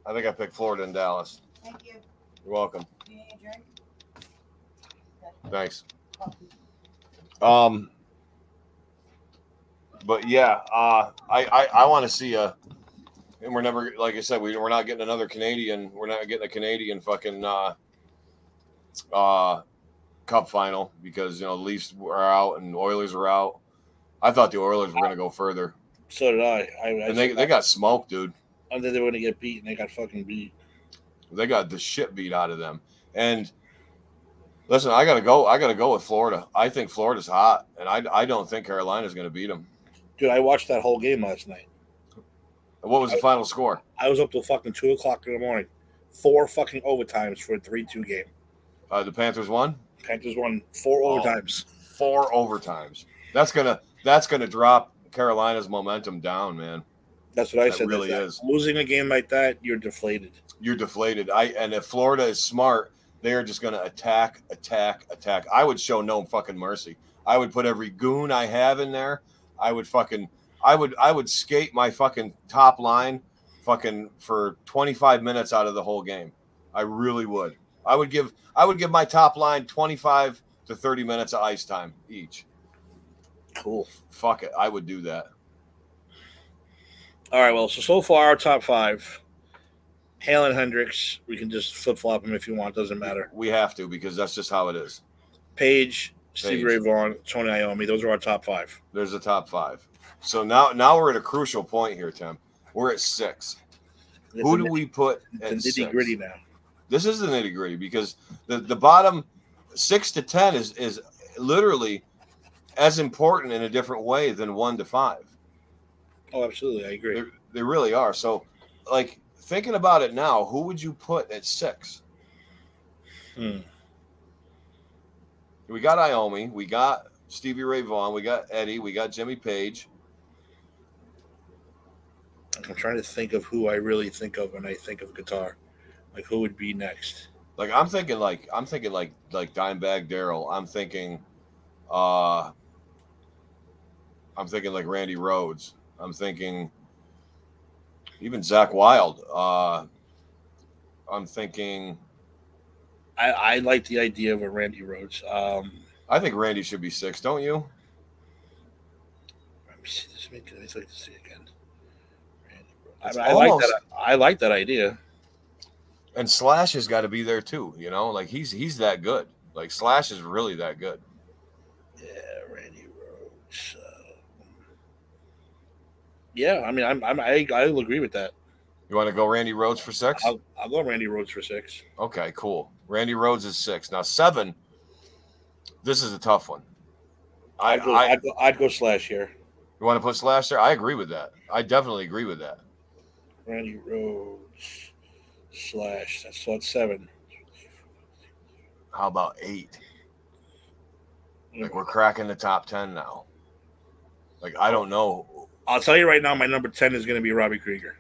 I think I picked Florida and Dallas. Thank you. You're welcome. Do you need a drink? Thanks. Um, but yeah, uh, I I, I want to see a, and we're never like I said we we're not getting another Canadian. We're not getting a Canadian fucking uh, uh, cup final because you know the Leafs are out and Oilers are out. I thought the Oilers were going to go further, So did I. I, I and they they got smoked, dude. I thought they were gonna get beat, and they got fucking beat. They got the shit beat out of them. And listen, I gotta go. I gotta go with Florida. I think Florida's hot, and I I don't think Carolina's gonna beat them. Dude, I watched that whole game last night. What was the final score? I was up till fucking two o'clock in the morning. Four fucking overtimes for a three-two game. Uh, the Panthers won Panthers won four Oh. overtimes. four overtimes. That's gonna that's gonna drop Carolina's momentum down, man. That's what I That said. really is. Losing a game like that, you're deflated. You're deflated. I and if Florida is smart, they are just gonna attack, attack, attack. I would show no fucking mercy. I would put every goon I have in there. I would fucking I would I would skate my fucking top line fucking for 25 minutes out of the whole game. I really would. I would give I would give my top line 25 to 30 minutes of ice time each. Cool. Fuck it. I would do that. All right. Well, so so far our top five: Hale and Hendrix. We can just flip flop them if you want. Doesn't matter. We have to because that's just how it is. Page, Steve. Ray Vaughan, Tony Iommi. Those are our top five. There's a top five. So now now we're at a crucial point here, Tim. We're at six. Who do we put at nitty gritty now. This is the nitty gritty because the, the bottom six to ten is is literally as important in a different way than one to five. Oh, absolutely. I agree. They, they really are. So, like thinking about it now, who would you put at six? Hmm. We got Iommi, we got Stevie Ray Vaughan, we got Eddie, we got Jimmy Page. I'm trying to think of who I really think of when I think of guitar. Like who would be next? Like I'm thinking like I'm thinking like like Dimebag Darrell. I'm thinking uh I'm thinking like Randy Rhoads. I'm thinking even Zakk Wylde. Uh I'm thinking I, I like the idea of a Randy Rhoads. Um, I think Randy should be six, don't you? let me see this. Let me, let me look to see again. Randy I, I like that. I like that idea. And Slash has got to be there too, you know? Like he's he's that good. Like Slash is really that good. Yeah, Randy Rhoads. Yeah, I mean, I'm, I'm I I'll agree with that. You want to go Randy Rhoads for 6 I'll, I'll go Randy Rhoads for six. Okay, cool. Randy Rhoads is six. Now seven. This is a tough one. I, I'd go, I, I'd go, I'd go Slash here. You want to put Slash there? I agree with that. I definitely agree with that. Randy Rhoads slash. That's so that's seven. how about eight? Like mm. we're cracking the top ten now. Like I don't know. I'll tell you right now, my number ten is going to be Robbie Krieger.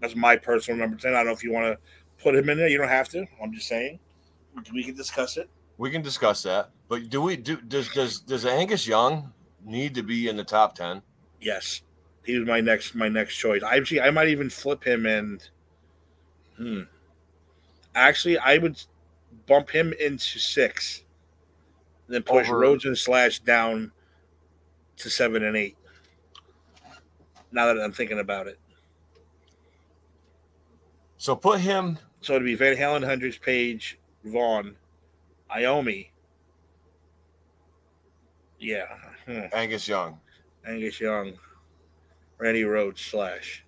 That's my personal number ten. I don't know if you want to put him in there. You don't have to. I'm just saying we can discuss it. We can discuss that. But do we do does does does Angus Young need to be in the top ten? Yes, he was my next my next choice. I actually I might even flip him and. Hmm. Actually, I would bump him into six, then push Over- Rhoads and Slash down to seven and eight. Now that I'm thinking about it, So put him so it'd be Van Halen, Hendrix, Page, Vaughan, Iommi. Yeah, hmm. Angus Young. Angus Young, Randy Rhoads, Slash.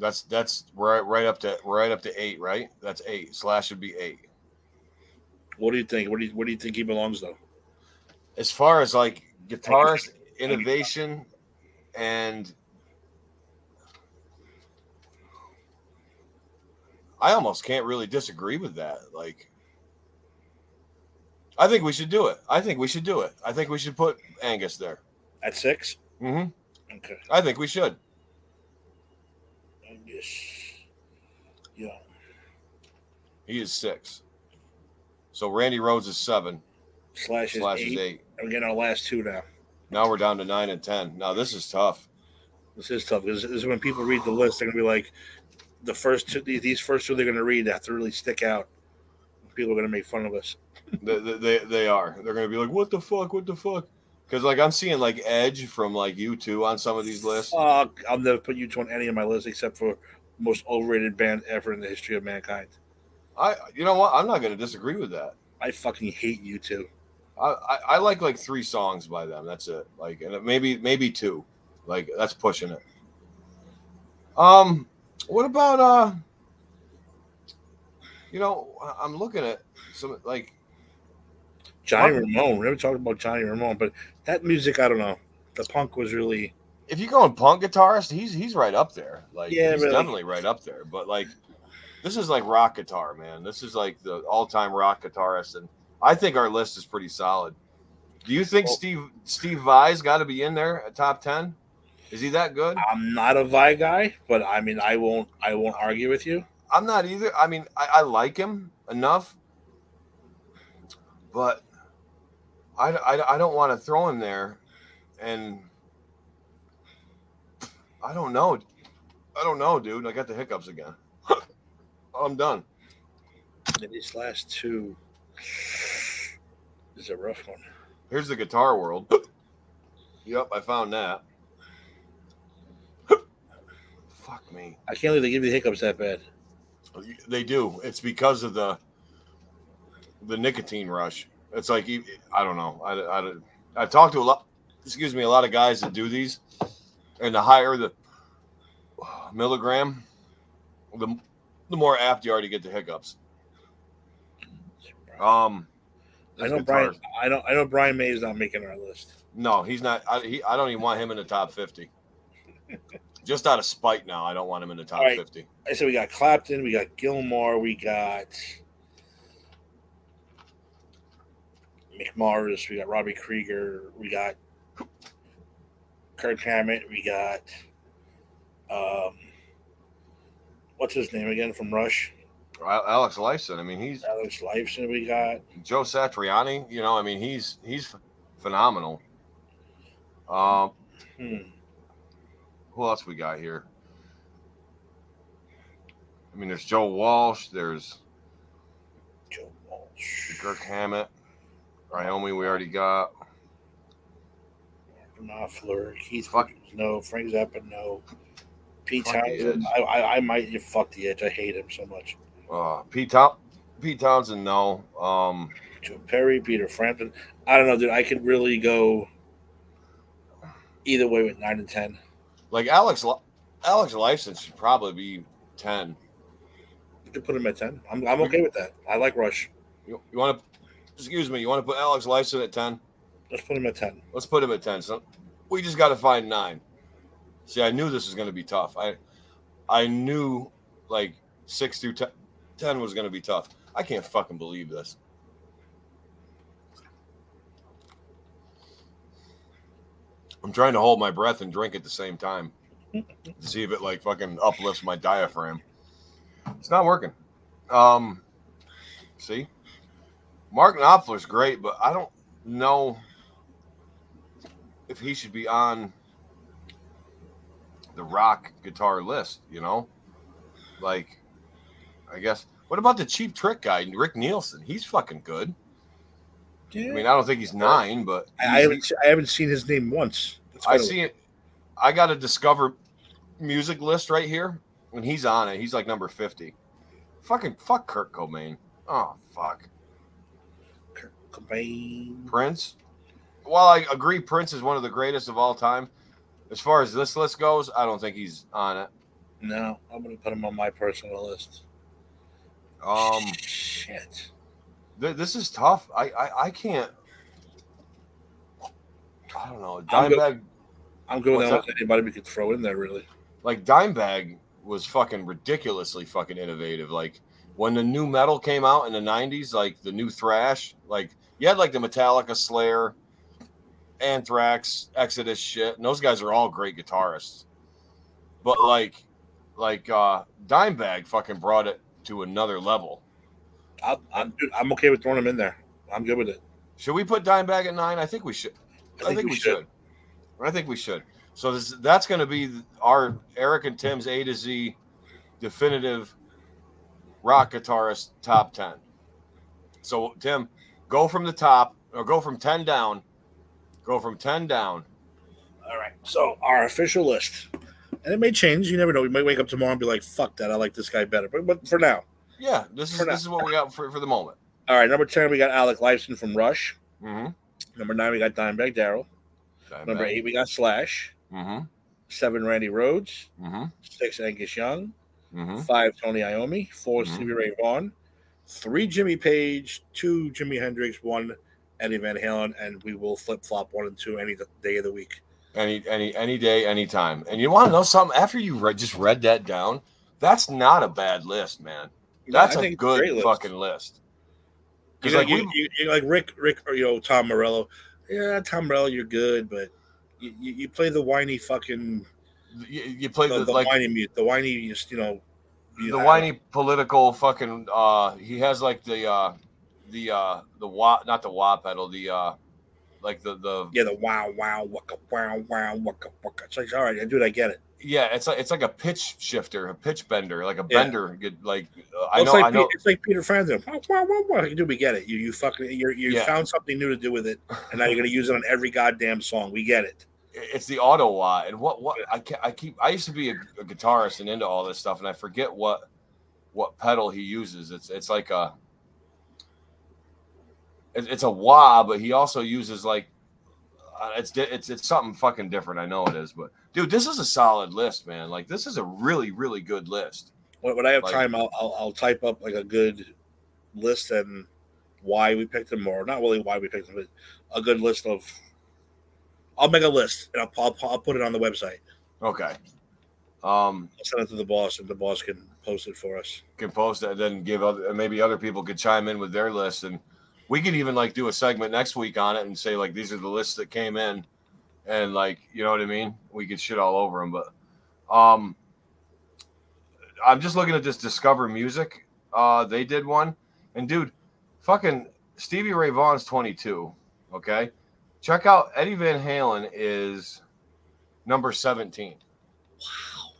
That's that's right right up to right up to eight, right? That's eight. Slash would be eight. What do you think? What do you what do you think he belongs though? As far as like guitarist innovation and I almost can't really disagree with that. Like I think we should do it. I think we should do it. I think we should put Angus there. At six? hmm Okay. I think we should. Angus. Yeah. He is six. So Randy Rhoads is seven. Slash is Slash eight. is eight. And we're getting our last two now. Now we're down to nine and ten. Now this is tough. This is tough because this is when people read the list, they're gonna be like, the first two, these first two they're gonna read have to really stick out. People are gonna make fun of us. they, they they are. They're gonna be like, "What the fuck? What the fuck?" Because like I'm seeing like Edge from like U2 on some of these lists. Uh, I'll never put U2 on any of my lists except for most overrated band ever in the history of mankind. I you know what? I'm not gonna disagree with that. I fucking hate U2. I, I, I like like three songs by them. That's it. Like and maybe maybe two. Like that's pushing it. Um, what about uh? You know, I'm looking at some like Johnny? Ramone. We never talked about Johnny Ramone, but that music, I don't know. The punk was really if you go in punk guitarist, he's he's right up there. Like Yeah, he's like- definitely right up there. But like this is like rock guitar, man. This is like the all-time rock guitarist, and I think our list is pretty solid. Do you think Well- Steve Steve Vai's got to be in there at top ten? Is he that good? I'm not a Vai guy, but I mean I won't I won't argue with you. I'm not either. I mean, I, I like him enough, but I, I, I don't want to throw him there, and I don't know. I don't know, dude. I got the hiccups again. I'm done. These last two this is a rough one. Here's the guitar world. yep, I found that. Fuck me. I can't believe they give you the hiccups that bad. Oh, they do. It's because of the the nicotine rush. It's like I don't know. I, I, I've talked to a lot. Excuse me, a lot of guys that do these, and the higher the uh, milligram, the the more apt you are to get the hiccups. Um, I know Brian. I know. I know Brian May is not making our list. No, he's not. I, he, I don't even want him in the top fifty. Just out of spite, now I don't want him in the top right. fifty. I said we got Clapton, we got Gilmour, we got McMorris, we got Robbie Krieger, we got Kirk Hammett, we got um, what's his name again from Rush? Al- Alex Lifeson. I mean, he's Alex Lifeson. We got Joe Satriani. You know, I mean, he's he's phenomenal. Um, hmm, who else we got here? I mean, there's Joe Walsh. There's Joe Walsh, Kirk Hammett. Ryomi, we already got. Knopfler, Keith Fuck. No, Frank Zappa, no. Pete Fuck Townshend, I, I, I might you fuck the edge. I hate him so much. Uh, Pete Town- Pete Townshend, no. Um, Joe Perry, Peter Frampton. I don't know, dude. I could really go either way with nine and ten. like Alex, Alex Lifeson should probably be ten. You could put him at ten. I'm, I'm okay with that. I like Rush. You, you want to? Excuse me. You want to put Alex Lifeson at ten? Let's put him at ten. Let's put him at 10. So we just got to find nine. See, I knew this was going to be tough. I I knew like six through 10, 10 was going to be tough. I can't fucking believe this. I'm trying to hold my breath and drink at the same time to see if it like fucking uplifts my diaphragm. It's not working. Um, see, Mark Knopfler's great, but I don't know if he should be on the rock guitar list. You know, like I guess. What about the cheap trick guy, Rick Nielsen? He's fucking good. Yeah. I mean, I don't think he's nine, but I, I haven't I haven't seen his name once. I see it. I got a Discover music list right here, and he's on it. He's like number fifty. Fucking fuck Kurt Cobain. Oh fuck Kurt Cobain. Prince. While I agree Prince is one of the greatest of all time, as far as this list goes, I don't think he's on it. No, I'm gonna put him on my personal list. Um, shit. th- this is tough. I, I I can't. I don't know. Dimebag, I'm good with. Anybody we could throw in there, really. like Dimebag, was fucking ridiculously fucking innovative. Like when the new metal came out in the '90s, like the new thrash, like you had like the Metallica, Slayer, Anthrax, Exodus shit, and those guys are all great guitarists. But like, like uh Dimebag fucking brought it to another level. I'll, I'm dude, I'm okay with throwing him in there. I'm good with it. Should we put Dimebag at nine? I think we should. I think, we should. I think we should. So this, that's going to be our Eric and Tim's A to Z definitive rock guitarist top 10. So, Tim, go from the top or go from 10 down. Go from 10 down. All right. So our official list, and it may change. You never know. We might wake up tomorrow and be like, "Fuck that! I like this guy better." But, but for now, Yeah, this is For now. this is what we got for, for the moment. all right. Number ten, we got Alec Lifeson from Rush. Mm-hmm. Number nine, we got Dimebag Darrell. Number eight, we got Slash. Mm-hmm. Seven, Randy Rhoads. Mm-hmm. Six, Angus Young. Mm-hmm. Five, Tony Iommi. 4 Mhm. Stevie Ray Vaughan. Three, Jimmy Page. Two, Jimi Hendrix. One, Eddie Van Halen. And we will flip flop one and two any day of the week. Any any any day, anytime. And you want to know something? After you read, just read that down, that's not a bad list, man. That's I a think it's a good fucking list. Know, like you, we, you, you like Rick, Rick, or you know Tom Morello. Yeah, Tom Morello, you're good, but you, you, you play the whiny fucking you, you play the, the, the like whiny mute, the whiny, just you know, the know, whiny political fucking. uh He has like the uh the uh the wah not the wah pedal the uh like the the Yeah, the wow, wow, waka, wow, wow, waka, waka. It's like, all right, dude, I get it. yeah it's like it's like a pitch shifter a pitch bender like a Yeah. bender like uh, Well, I know like I know it's like Peter Frampton. Wow, wow, wow, wow. Dude, we get it. You you fucking you you Yeah. found something new to do with it, and now you're gonna use it on every goddamn song. We get it. it's the auto wah and what what I I keep I used to be a, a guitarist and into all this stuff and I forget what what pedal he uses it's it's like a it's a wah but he also uses like uh, it's it's it's something fucking different I know it is but dude this is a solid list man like this is a really really good list When, when I have Like- time, I'll, I'll I'll type up like a good list and why we picked them, or not really why we picked them, but a good list of. I'll make a list and I'll, I'll, I'll put it on the website. okay um I'll send it to the boss, and the boss can post it for us. can post it and then give other maybe other people could chime in with their list and we could even like do a segment next week on it and say like these are the lists that came in and like you know what i mean we could shit all over them but um i'm just looking at this discover music uh they did one and dude fucking stevie ray vaughan's 22 okay check out eddie van halen is number 17 Wow.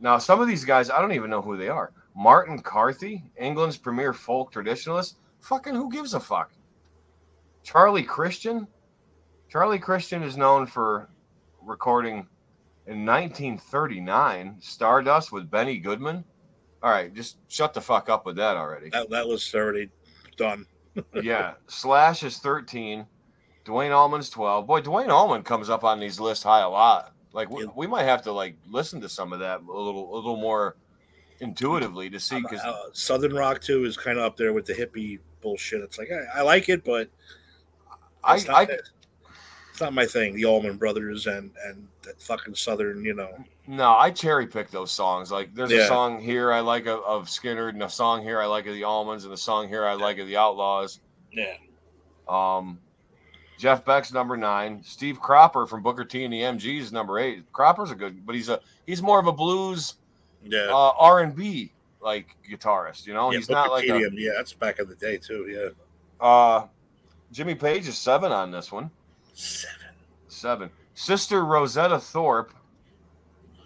now, some of these guys, I don't even know who they are. Martin Carthy, England's premier folk traditionalist. Fucking who gives a fuck? Charlie Christian. Charlie Christian is known for recording in 1939 Stardust with Benny Goodman. All right, just shut the fuck up with that already. That that was already done. yeah, Slash is 13. Duane Allman's 12. Boy, Dwayne Allman comes up on these lists high a lot. Like we, Yeah. we might have to like listen to some of that a little a little more intuitively to see because Uh, Southern rock too is kind of up there with the hippie bullshit. It's like I, I like it, but I, it's not I that- It's not my thing. The Allman Brothers and and that fucking Southern, you know. No, I cherry pick those songs. Like there's a song here I like of, of Skynyrd, and a song here I like of the Allmans, and a song here I like of the Outlaws. Yeah. Um, Jeff Beck's number nine. Steve Cropper from Booker T and the MGs number eight. Cropper's a good, but he's a he's more of a blues Yeah. uh, R and B like guitarist. You know, yeah, he's not like a, yeah, that's back in the day too. Yeah. uh, Jimmy Page is seven on this one. Seven. Seven. Sister Rosetta Tharpe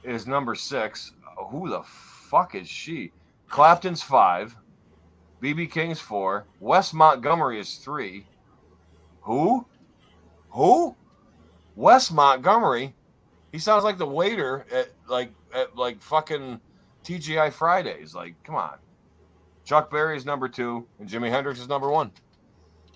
is number six. Who the fuck is she? Clapton's five. BB King's four. Wes Montgomery is three. Who? Who? Wes Montgomery. He sounds like the waiter at like at like fucking TGI Fridays. Like, come on. Chuck Berry is number two, and Jimi Hendrix is number one.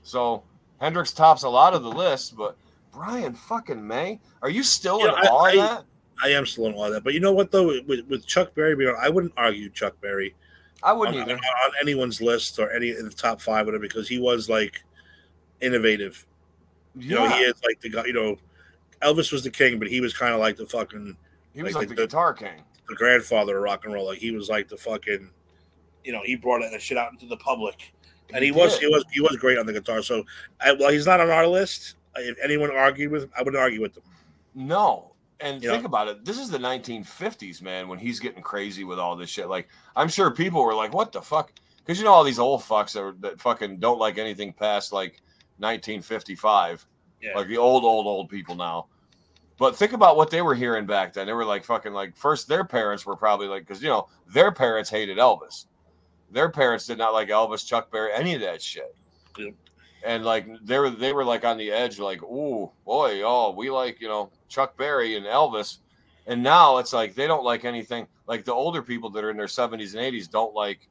So Hendrix tops a lot of the list, but Brian fucking May, are you still Yeah, in I- awe of that? I am still in awe of that. But you know what though, with, with Chuck Berry, being on- I wouldn't argue Chuck Berry I wouldn't on, either. on anyone's list or any in the top five, whatever, because he was like innovative. You know, he is like the guy. You know, Elvis was the king, but he was kind of like the fucking he was like like the- the guitar king. the grandfather of rock and roll. Like he was like the fucking, you know, he brought that shit out into the public, and he, was he was he was great on the guitar. So, I, well, he's not on our list. If anyone argued with, him, I wouldn't argue with them. No. And You think know? about it. This is the 1950s, man, when he's getting crazy with all this shit. Like, I'm sure people were like, what the fuck? Because you know, all these old fucks that, that fucking don't like anything past like 1955. Yeah. Like the old, old, old people now. But think about what they were hearing back then. They were like fucking like, first, their parents were probably like, because, you know, their parents hated Elvis. Their parents did not like Elvis, Chuck Berry, any of that shit. And like they were they were like on the edge, like, ooh, boy, oh, we like, you know, Chuck Berry and Elvis. And now it's like they don't like anything. Like the older people that are in their 70s and 80s don't like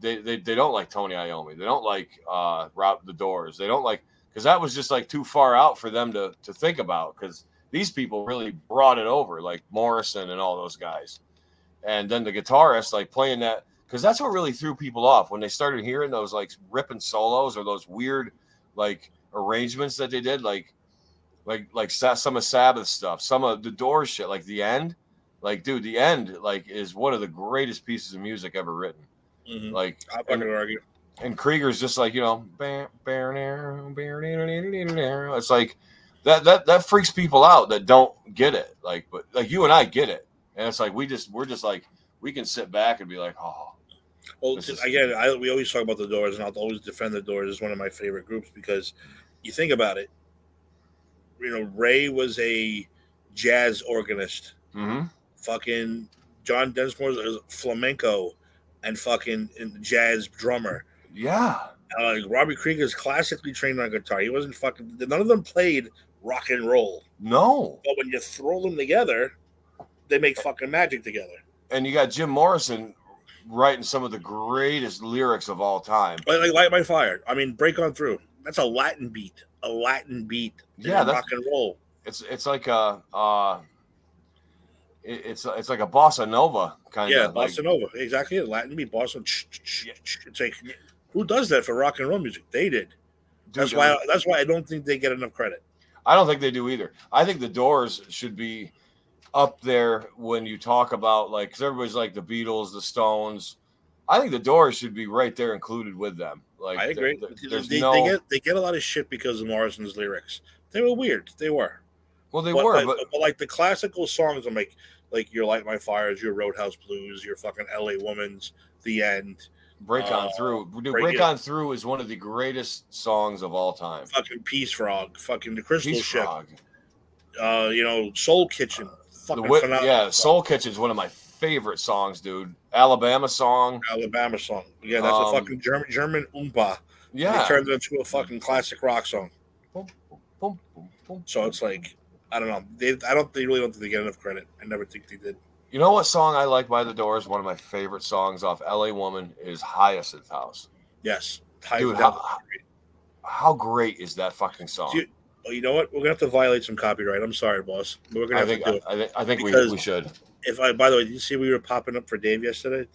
they they, they don't like Tony Iommi. They don't like uh Rob the Doors. They don't like because that was just like too far out for them to to think about because these people really brought it over, like Morrison and all those guys. And then the guitarist, like playing that, because that's what really threw people off when they started hearing those like ripping solos or those weird like arrangements that they did, like like like some of Sabbath stuff, some of the Doors shit, like the end. Like, dude, the end like is one of the greatest pieces of music ever written. Mhm. Like, I'm not and- argue. And Krieger's just like you know, it's like that that that freaks people out that don't get it. Like, but like you and I get it, and it's like we just we're just like we can sit back and be like, oh, Well, is- again, I, we always talk about the Doors, and I'll always defend the Doors as one of my favorite groups because you think about it. You know, Ray was a jazz organist. mm-hmm. Fucking John Densmore is flamenco and fucking jazz drummer. Yeah, Uh, Robbie Krieger is classically trained on guitar. He wasn't fucking. None of them played rock and roll. no. But when you throw them together, they make fucking magic together. And you got Jim Morrison writing some of the greatest lyrics of all time. Like, like Light My Fire. I mean, Break On Through. That's a Latin beat. A Latin beat. Yeah, that's- rock and roll. It's it's like a uh, it, it's it's like a bossa nova kind Yeah, of. Yeah, bossa nova. Exactly. Latin beat, bossa. It's like, who does that for rock and roll music? They did. That's dude, why. That's why I don't think they get enough credit. I don't think they do either. I think the Doors should be up there when you talk about like because everybody's like the Beatles, the Stones. I think the Doors should be right there included with them. Like I agree. They, they, no, they get they get a lot of shit because of Morrison's lyrics. They were weird. They were. well, they but, were, but, but but like the classical songs, I'm like, like your Light My Fires, your Roadhouse Blues, your fucking L.A. Woman's, The End, Break On uh, Through, dude, Break Break On Through is one of the greatest songs of all time. fucking Peace Frog, fucking The Crystal Peace Ship, Frog. uh, you know, Soul Kitchen, fucking wi- phenomenal. yeah, Soul Kitchen is one of my favorite songs, dude. Alabama song. Alabama song. Yeah, that's Um, a fucking German German oompa. Yeah. They turned it into a fucking classic rock song. Boom, boom, boom, boom. So it's like, I don't know. They, I don't. They really don't think they get enough credit. I never think they did. You know what song I like by the Doors? One of my favorite songs off LA Woman is Hyacinth House. Yes, Dude, how- great. How great is that fucking song? Dude, Oh, you know what? We're gonna have to violate some copyright. I'm sorry, boss. We're gonna I have think to do it. I, think I think we, Because- we should. If I, by the way, did you see we were popping up for Dave yesterday?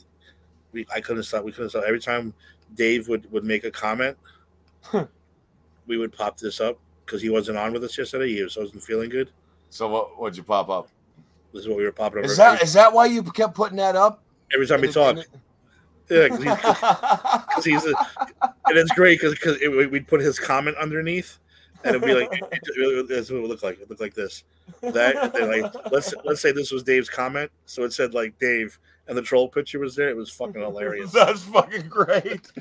We, I couldn't stop. We couldn't stop. Every time Dave would would make a comment, we would pop this up. because he wasn't on with us yesterday. He was, wasn't feeling good. So what? What'd you pop up? This is what we were popping up Is that is that why you kept putting that up? every time we talk. Yeah, because he's, 'cause he's a, and it's great because because we'd put his comment underneath, and it'd be like it, it, that's what it would look like. It looked like this. That like let's let's say this was Dave's comment, so it said like Dave, and the troll picture was there. It was fucking hilarious. That's fucking great.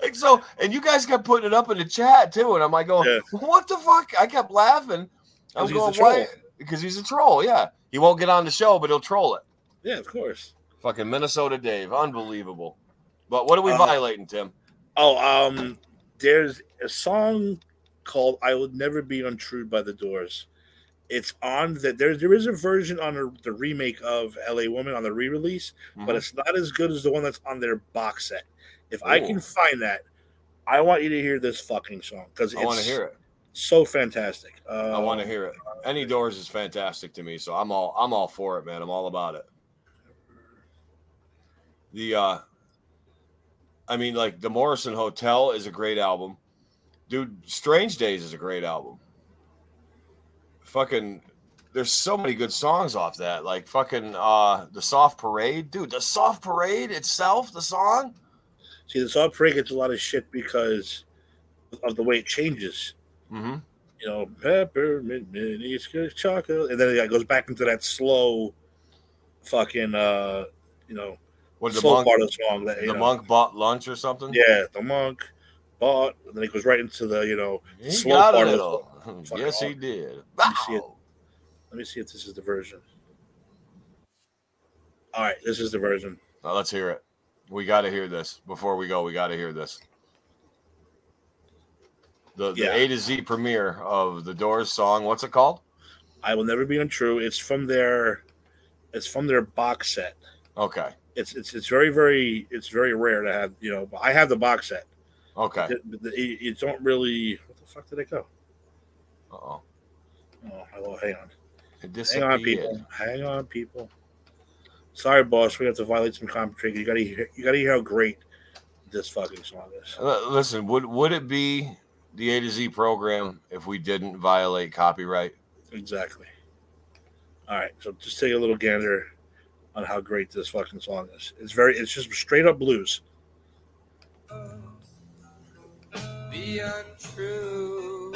Like so, and you guys kept putting it up in the chat too, and I'm like going, Yeah. "What the fuck?" I kept laughing. I'm 'Cause going. "Why?" Because he's a troll. Yeah, he won't get on the show, but he'll troll it. Yeah, of course. Fucking Minnesota Dave, unbelievable. But what are we Uh, violating, Tim? Oh, um, there's a song called "I Would Never Be Untrue" by The Doors. It's on that there. There is a version on the, the remake of "L.A. Woman" on the re-release, but Mhm. it's not as good as the one that's on their box set. If I can find that, I want you to hear this fucking song because I want to hear it. So fantastic. Uh, I want to hear it. Any Doors is fantastic to me, so I'm all I'm all for it, man. I'm all about it. The uh I mean like the Morrison Hotel is a great album. Dude, Strange Days is a great album. Fucking there's so many good songs off that. Like fucking uh the Soft Parade. Dude, the Soft Parade itself, the song? See, the Soft "Parade" gets a lot of shit because of the way it changes. Mm-hmm. You know, peppermint, mini chocolate, and then it goes back into that slow, fucking, uh, you know, What the slow monk part of the song. That the know, monk bought lunch or something? Yeah, the monk bought, and then it goes right into the, you know, He slow got a part of the. Yes, he did. me see it. Let me see if this is the version. All right, this is the version. Now, let's hear it. We got to hear this before we go. We got to hear this. The, the Yeah. A to Z premiere of the Doors song. What's it called? I will never be untrue. It's from their, it's from their box set. Okay. It's it's it's very very it's very rare to have you know. I have the box set. Okay. It- it- you, you don't really. What the fuck did it go? Uh oh. Oh, well, hang on. Hang on, people. Hang on, people. Sorry, boss. We have to violate some commentary. You gotta hear. You gotta hear how great this fucking song is. Uh, Listen, would would it be the A to Z program if we didn't violate copyright? Exactly. All right, so just take a little gander on how great this fucking song is. It's very. It's just straight up blues. be untrue.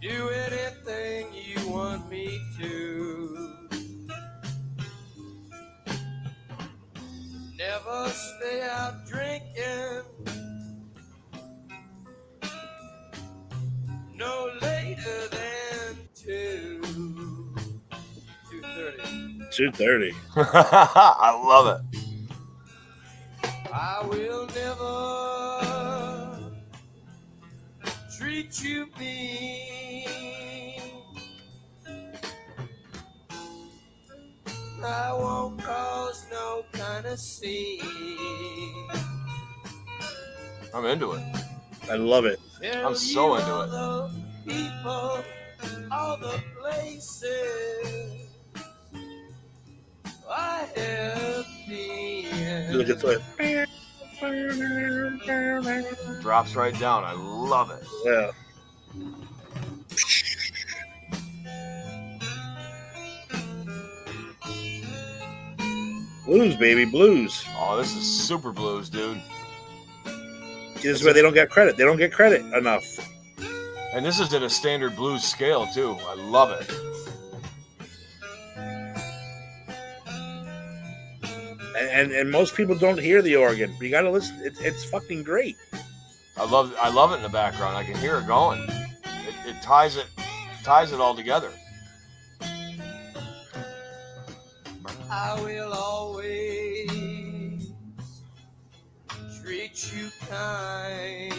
Do anything you want me to. Never out drinking. No later than two. Two thirty. Two thirty. I love it. I'm into it. I love it. Tell I'm so into all it. the people, all the places I have been. Look at that. Drops right down. I love it. Yeah. Blues, baby, blues. Oh, this is super blues, dude. This is where they don't get credit. They don't get credit enough. And this is at a standard blues scale too. I love it. And, and and most people don't hear the organ. But you gotta listen. It, it's fucking great. I love I love it in the background. I can hear it going. It, it ties it ties it all together. I will you kind.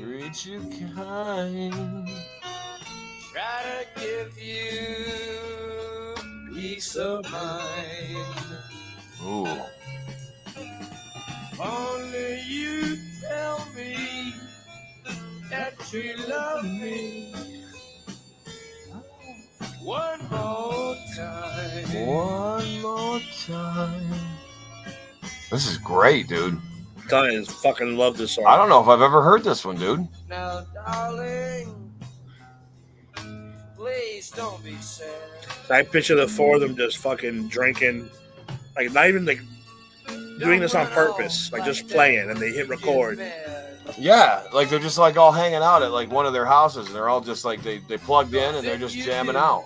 Treat you kind. Try to give you peace of mind. Ooh. Only you tell me that you love me. One more time. One more time. This is great, dude. Telling you, I fucking love this song. I don't know if I've ever heard this one, dude. Now, darling, please don't be sad. I picture the four of them just fucking drinking, like not even like doing this on purpose, like just playing, and they hit record. Yeah, like they're just like all hanging out at like one of their houses, and they're all just like they they plugged in and they're just jamming out.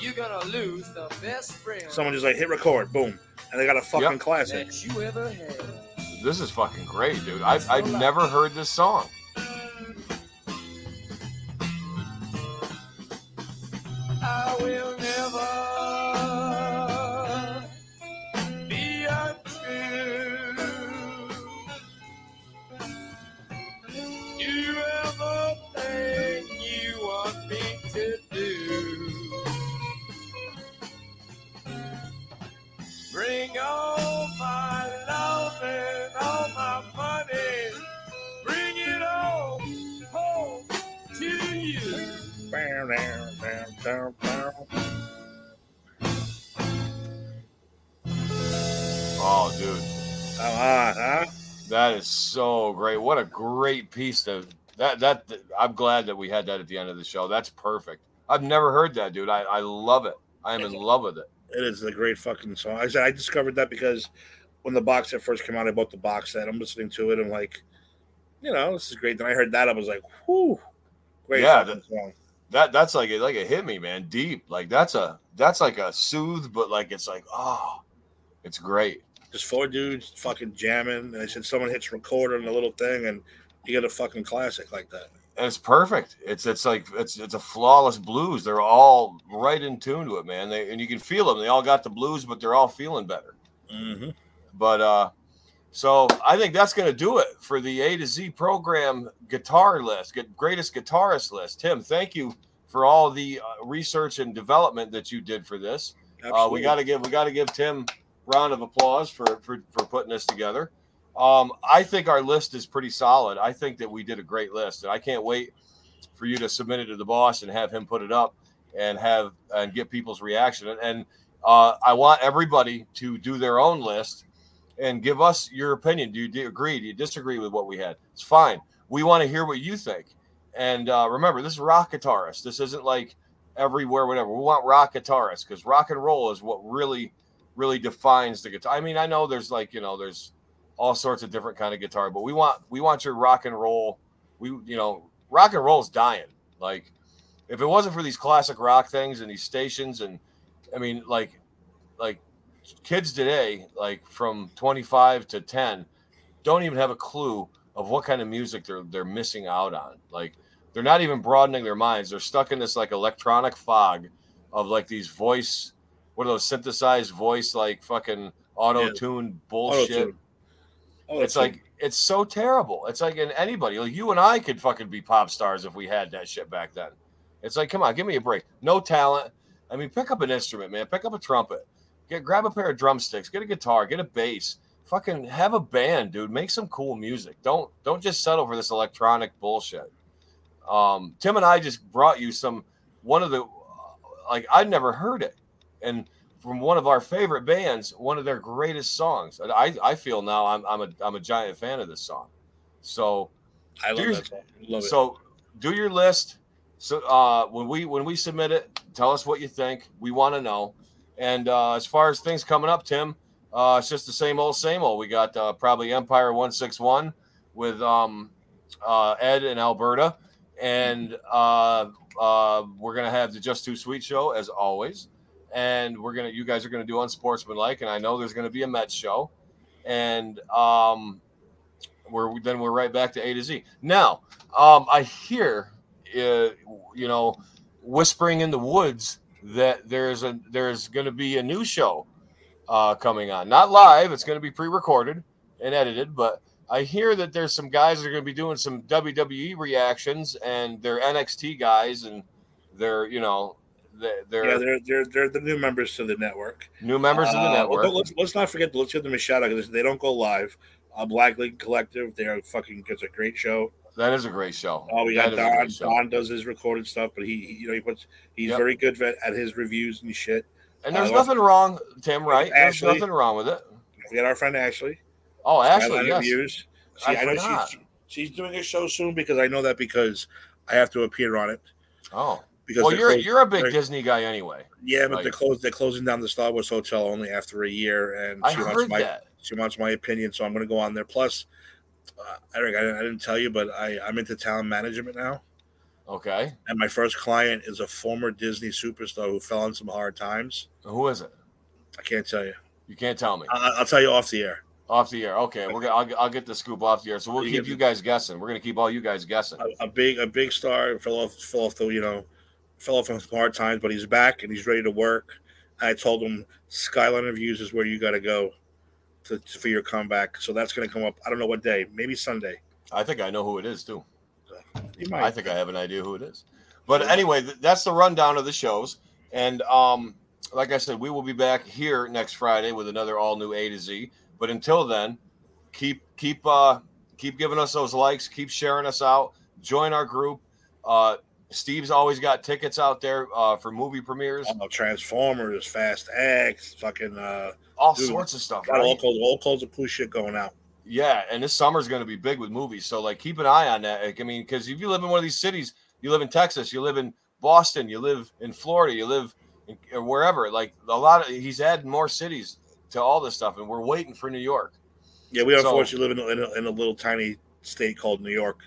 You're gonna lose the best friend Someone just like hit record, boom, and they got a fucking Yep. classic. that you ever had. This is fucking great, dude. I've, I've never heard this song. I will never down. Oh, dude, Come on, huh? that is so great. What a great piece to that. That I'm glad that we had that at the end of the show. That's perfect. I've never heard that, dude. I I love it. I am in love with it. It is a great fucking song. I said I discovered that because when the box set first came out, I bought the box set. I'm listening to it and like, you know, this is great. Then I heard that, I was like, whoo, great Yeah, fucking song. That that's like it like it hit me, man, deep. Like that's a that's like a soothe, but like it's like oh, it's great. Just four dudes fucking jamming. And I said someone hits record on the little thing, and you get a fucking classic like that. and it's perfect. It's it's like it's it's a flawless blues. They're all right in tune to it, man. They and you can feel them. They all got the blues, but they're all feeling better. Mm-hmm. But uh, so I think that's gonna do it for the A to Z program guitar list, greatest guitarist list. Tim, thank you for all the uh, research and development that you did for this. Uh, we got to give we got to give Tim round of applause for for for putting this together. Um, I think our list is pretty solid. I think that we did a great list, and I can't wait for you to submit it to the boss and have him put it up and have and get people's reaction. And, and uh, I want everybody to do their own list and give us your opinion. Do you, agree? Do you disagree with what we had? It's fine. We want to hear what you think. And uh, remember, this is rock guitarist. This isn't like everywhere, whatever. We want rock guitarists because rock and roll is what really, really defines the guitar. I mean, I know there's like you know, there's all sorts of different kind of guitar, but we want we want your rock and roll. We you know, rock and roll is dying. Like, if it wasn't for these classic rock things and these stations, and I mean, like, like kids today, like from 25 to 10, don't even have a clue of what kind of music they're they're missing out on. Like they're not even broadening their minds. They're stuck in this like electronic fog of like these voice, what are those synthesized voice like fucking auto tune bullshit. Auto-tune. Oh, It's like it's so terrible. It's like in anybody, like you and I could fucking be pop stars if we had that shit back then. It's like, come on, give me a break. No talent. I mean, pick up an instrument, man. Pick up a trumpet. Get grab a pair of drumsticks. Get a guitar. Get a bass. Fucking have a band, dude. Make some cool music. Don't don't just settle for this electronic bullshit. Um, Tim and I just brought you some one of the like I'd never heard it, and from one of our favorite bands, one of their greatest songs. I I feel now I'm I'm a I'm a giant fan of this song. So I love song. Love it. so do your list. So uh, when we when we submit it, tell us what you think. We want to know. And uh, as far as things coming up, Tim, uh, it's just the same old same old. We got uh, probably Empire One Six One with um, uh, Ed in Alberta, and uh, uh, we're gonna have the Just Too Sweet show as always. And we're gonna you guys are gonna do Unsportsmanlike, and I know there's gonna be a Mets show, and um, we're then we're right back to A to Z. Now, um, I hear, you know, whispering in the woods that there's a there's going to be a new show uh, coming on. Not live; it's going to be pre-recorded and edited. But I hear that there's some guys that are going to be doing some WWE reactions, and they're NXT guys, and they're you know they're, they're, yeah, they're, they're they're the new members to the network. new members of the Uh, network. but let's, let's not forget. Let's give them a shout out because they don't go live. Uh, Black League Collective. They are fucking. It's a great show. That is a great show. Oh, we got Don. Don does his recorded stuff, but he, you know, he puts. He's Yep. very good at, at his reviews and shit. And there's uh, nothing wrong, Tim. Right? There's nothing wrong with it. We got our friend Ashley. Oh, Ashley, yes. Reviews. I I, know she's she's doing a show soon because I know that because I have to appear on it. Oh, Because well, you're closed- you're a big Disney guy anyway. yeah, but like- they're closed. They're closing down the Star Wars Hotel only after a year, and I she wants my that. she wants my opinion, so I'm going to go on there. Plus, uh, Eric, I, I didn't tell you, but I I'm into talent management now, Okay, and my first client is a former Disney superstar who fell on some hard times. who is it? I can't tell you. You can't tell me. I, I'll tell you off the air. Off the air. Okay, we're gonna. I'll, I'll get the scoop off the air. So we'll You keep you guys guessing. We're gonna keep all you guys guessing. A, a big a big star fell off fell off the you know fell off on some hard times, but he's back and he's ready to work. I told him Skyline Reviews is where you got to go to for your comeback. So that's going to come up. I don't know what day. Maybe Sunday. I think I know who it is too. You I think I have an idea who it is. But anyway, th- that's the rundown of the shows. And um, like I said, we will be back here next Friday with another all new A to Z. But until then, keep keep uh keep giving us those likes, keep sharing us out, join our group. Uh Steve's always got tickets out there uh, for movie premieres, Oh, Transformers, Fast X, fucking uh, all dude, sorts of stuff. got all Right? kinds all kinds of cool shit going out. Yeah, and this summer's going to be big with movies. So like keep an eye on that. Like, I mean, because if you live in one of these cities, you live in Texas, you live in Boston, you live in Florida, you live in, or wherever. Like a lot of he's adding more cities to all this stuff, and we're waiting for New York. Yeah, we So- unfortunately live in a, in, a, in a little tiny state called New York.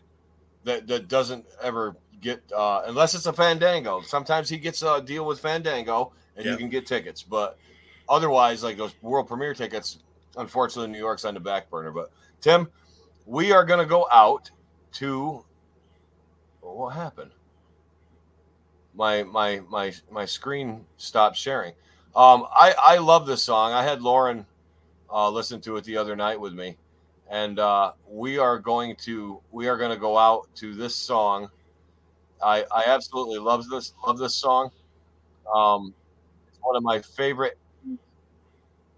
That that doesn't ever get uh, unless it's a Fandango. Sometimes he gets a deal with Fandango, and you can get tickets. But otherwise, like those world premiere tickets, unfortunately, New York's on the back burner. But Tim, we are going to go out to. What happened? My my my my screen stopped sharing. Um, I I love this song. I had Lauren uh, listen to it the other night with me, and uh, we are going to we are going to go out to this song. I I absolutely love this love this song. Um, it's one of my favorite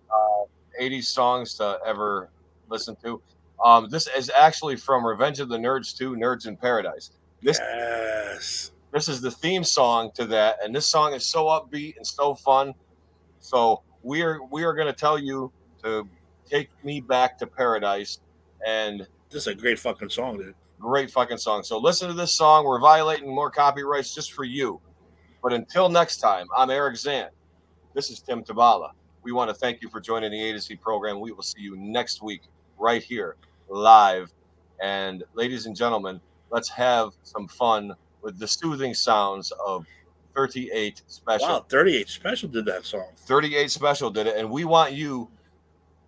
uh, '80s songs to ever listen to. Um, this is actually from Revenge of the Nerds 2, Nerds in Paradise. This Yes. this is the theme song to that, and this song is so upbeat and so fun. So we are we are going to tell you to take me back to paradise, and This is a great fucking song, dude. Great fucking song. So listen to this song. We're violating more copyrights just for you. But until next time, I'm Eric Zant. This is Tim Tabala. We want to thank you for joining the A to Z program. We will see you next week right here live. And ladies and gentlemen, let's have some fun with the soothing sounds of 38 Special. Wow, 38 Special did that song. 38 Special did it. And we want you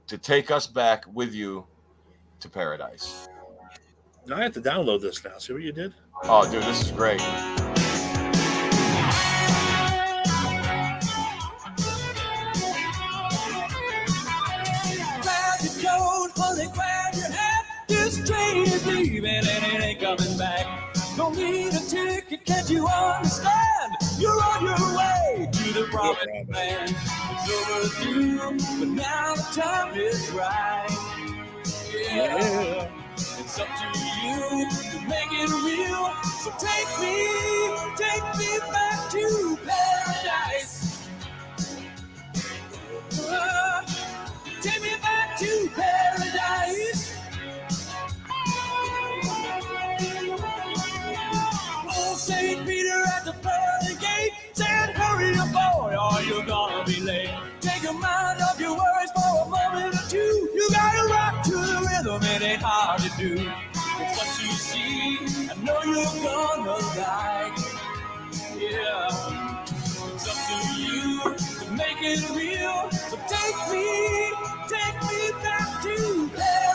to take us back with you to paradise. Now I have to download this now. See what you did? Oh, dude, this is great. Grab your coat, honey, grab your hat. This train is leaving and it ain't coming back. Don't need a ticket, can't you understand? You're on your way to the promised land. It's overdue, but now the time is right. Yeah. It's up to you to make it real. So take me, take me back to paradise. Uh, take me back to paradise. Oh, St. Peter at the said, Boy, or you're gonna be late. Take your mind off your worries for a moment or two. You gotta rock to the rhythm, it ain't hard to do. It's what you see, I know you're gonna like. Yeah. It's up to you to make it real. So take me, take me back to paradise.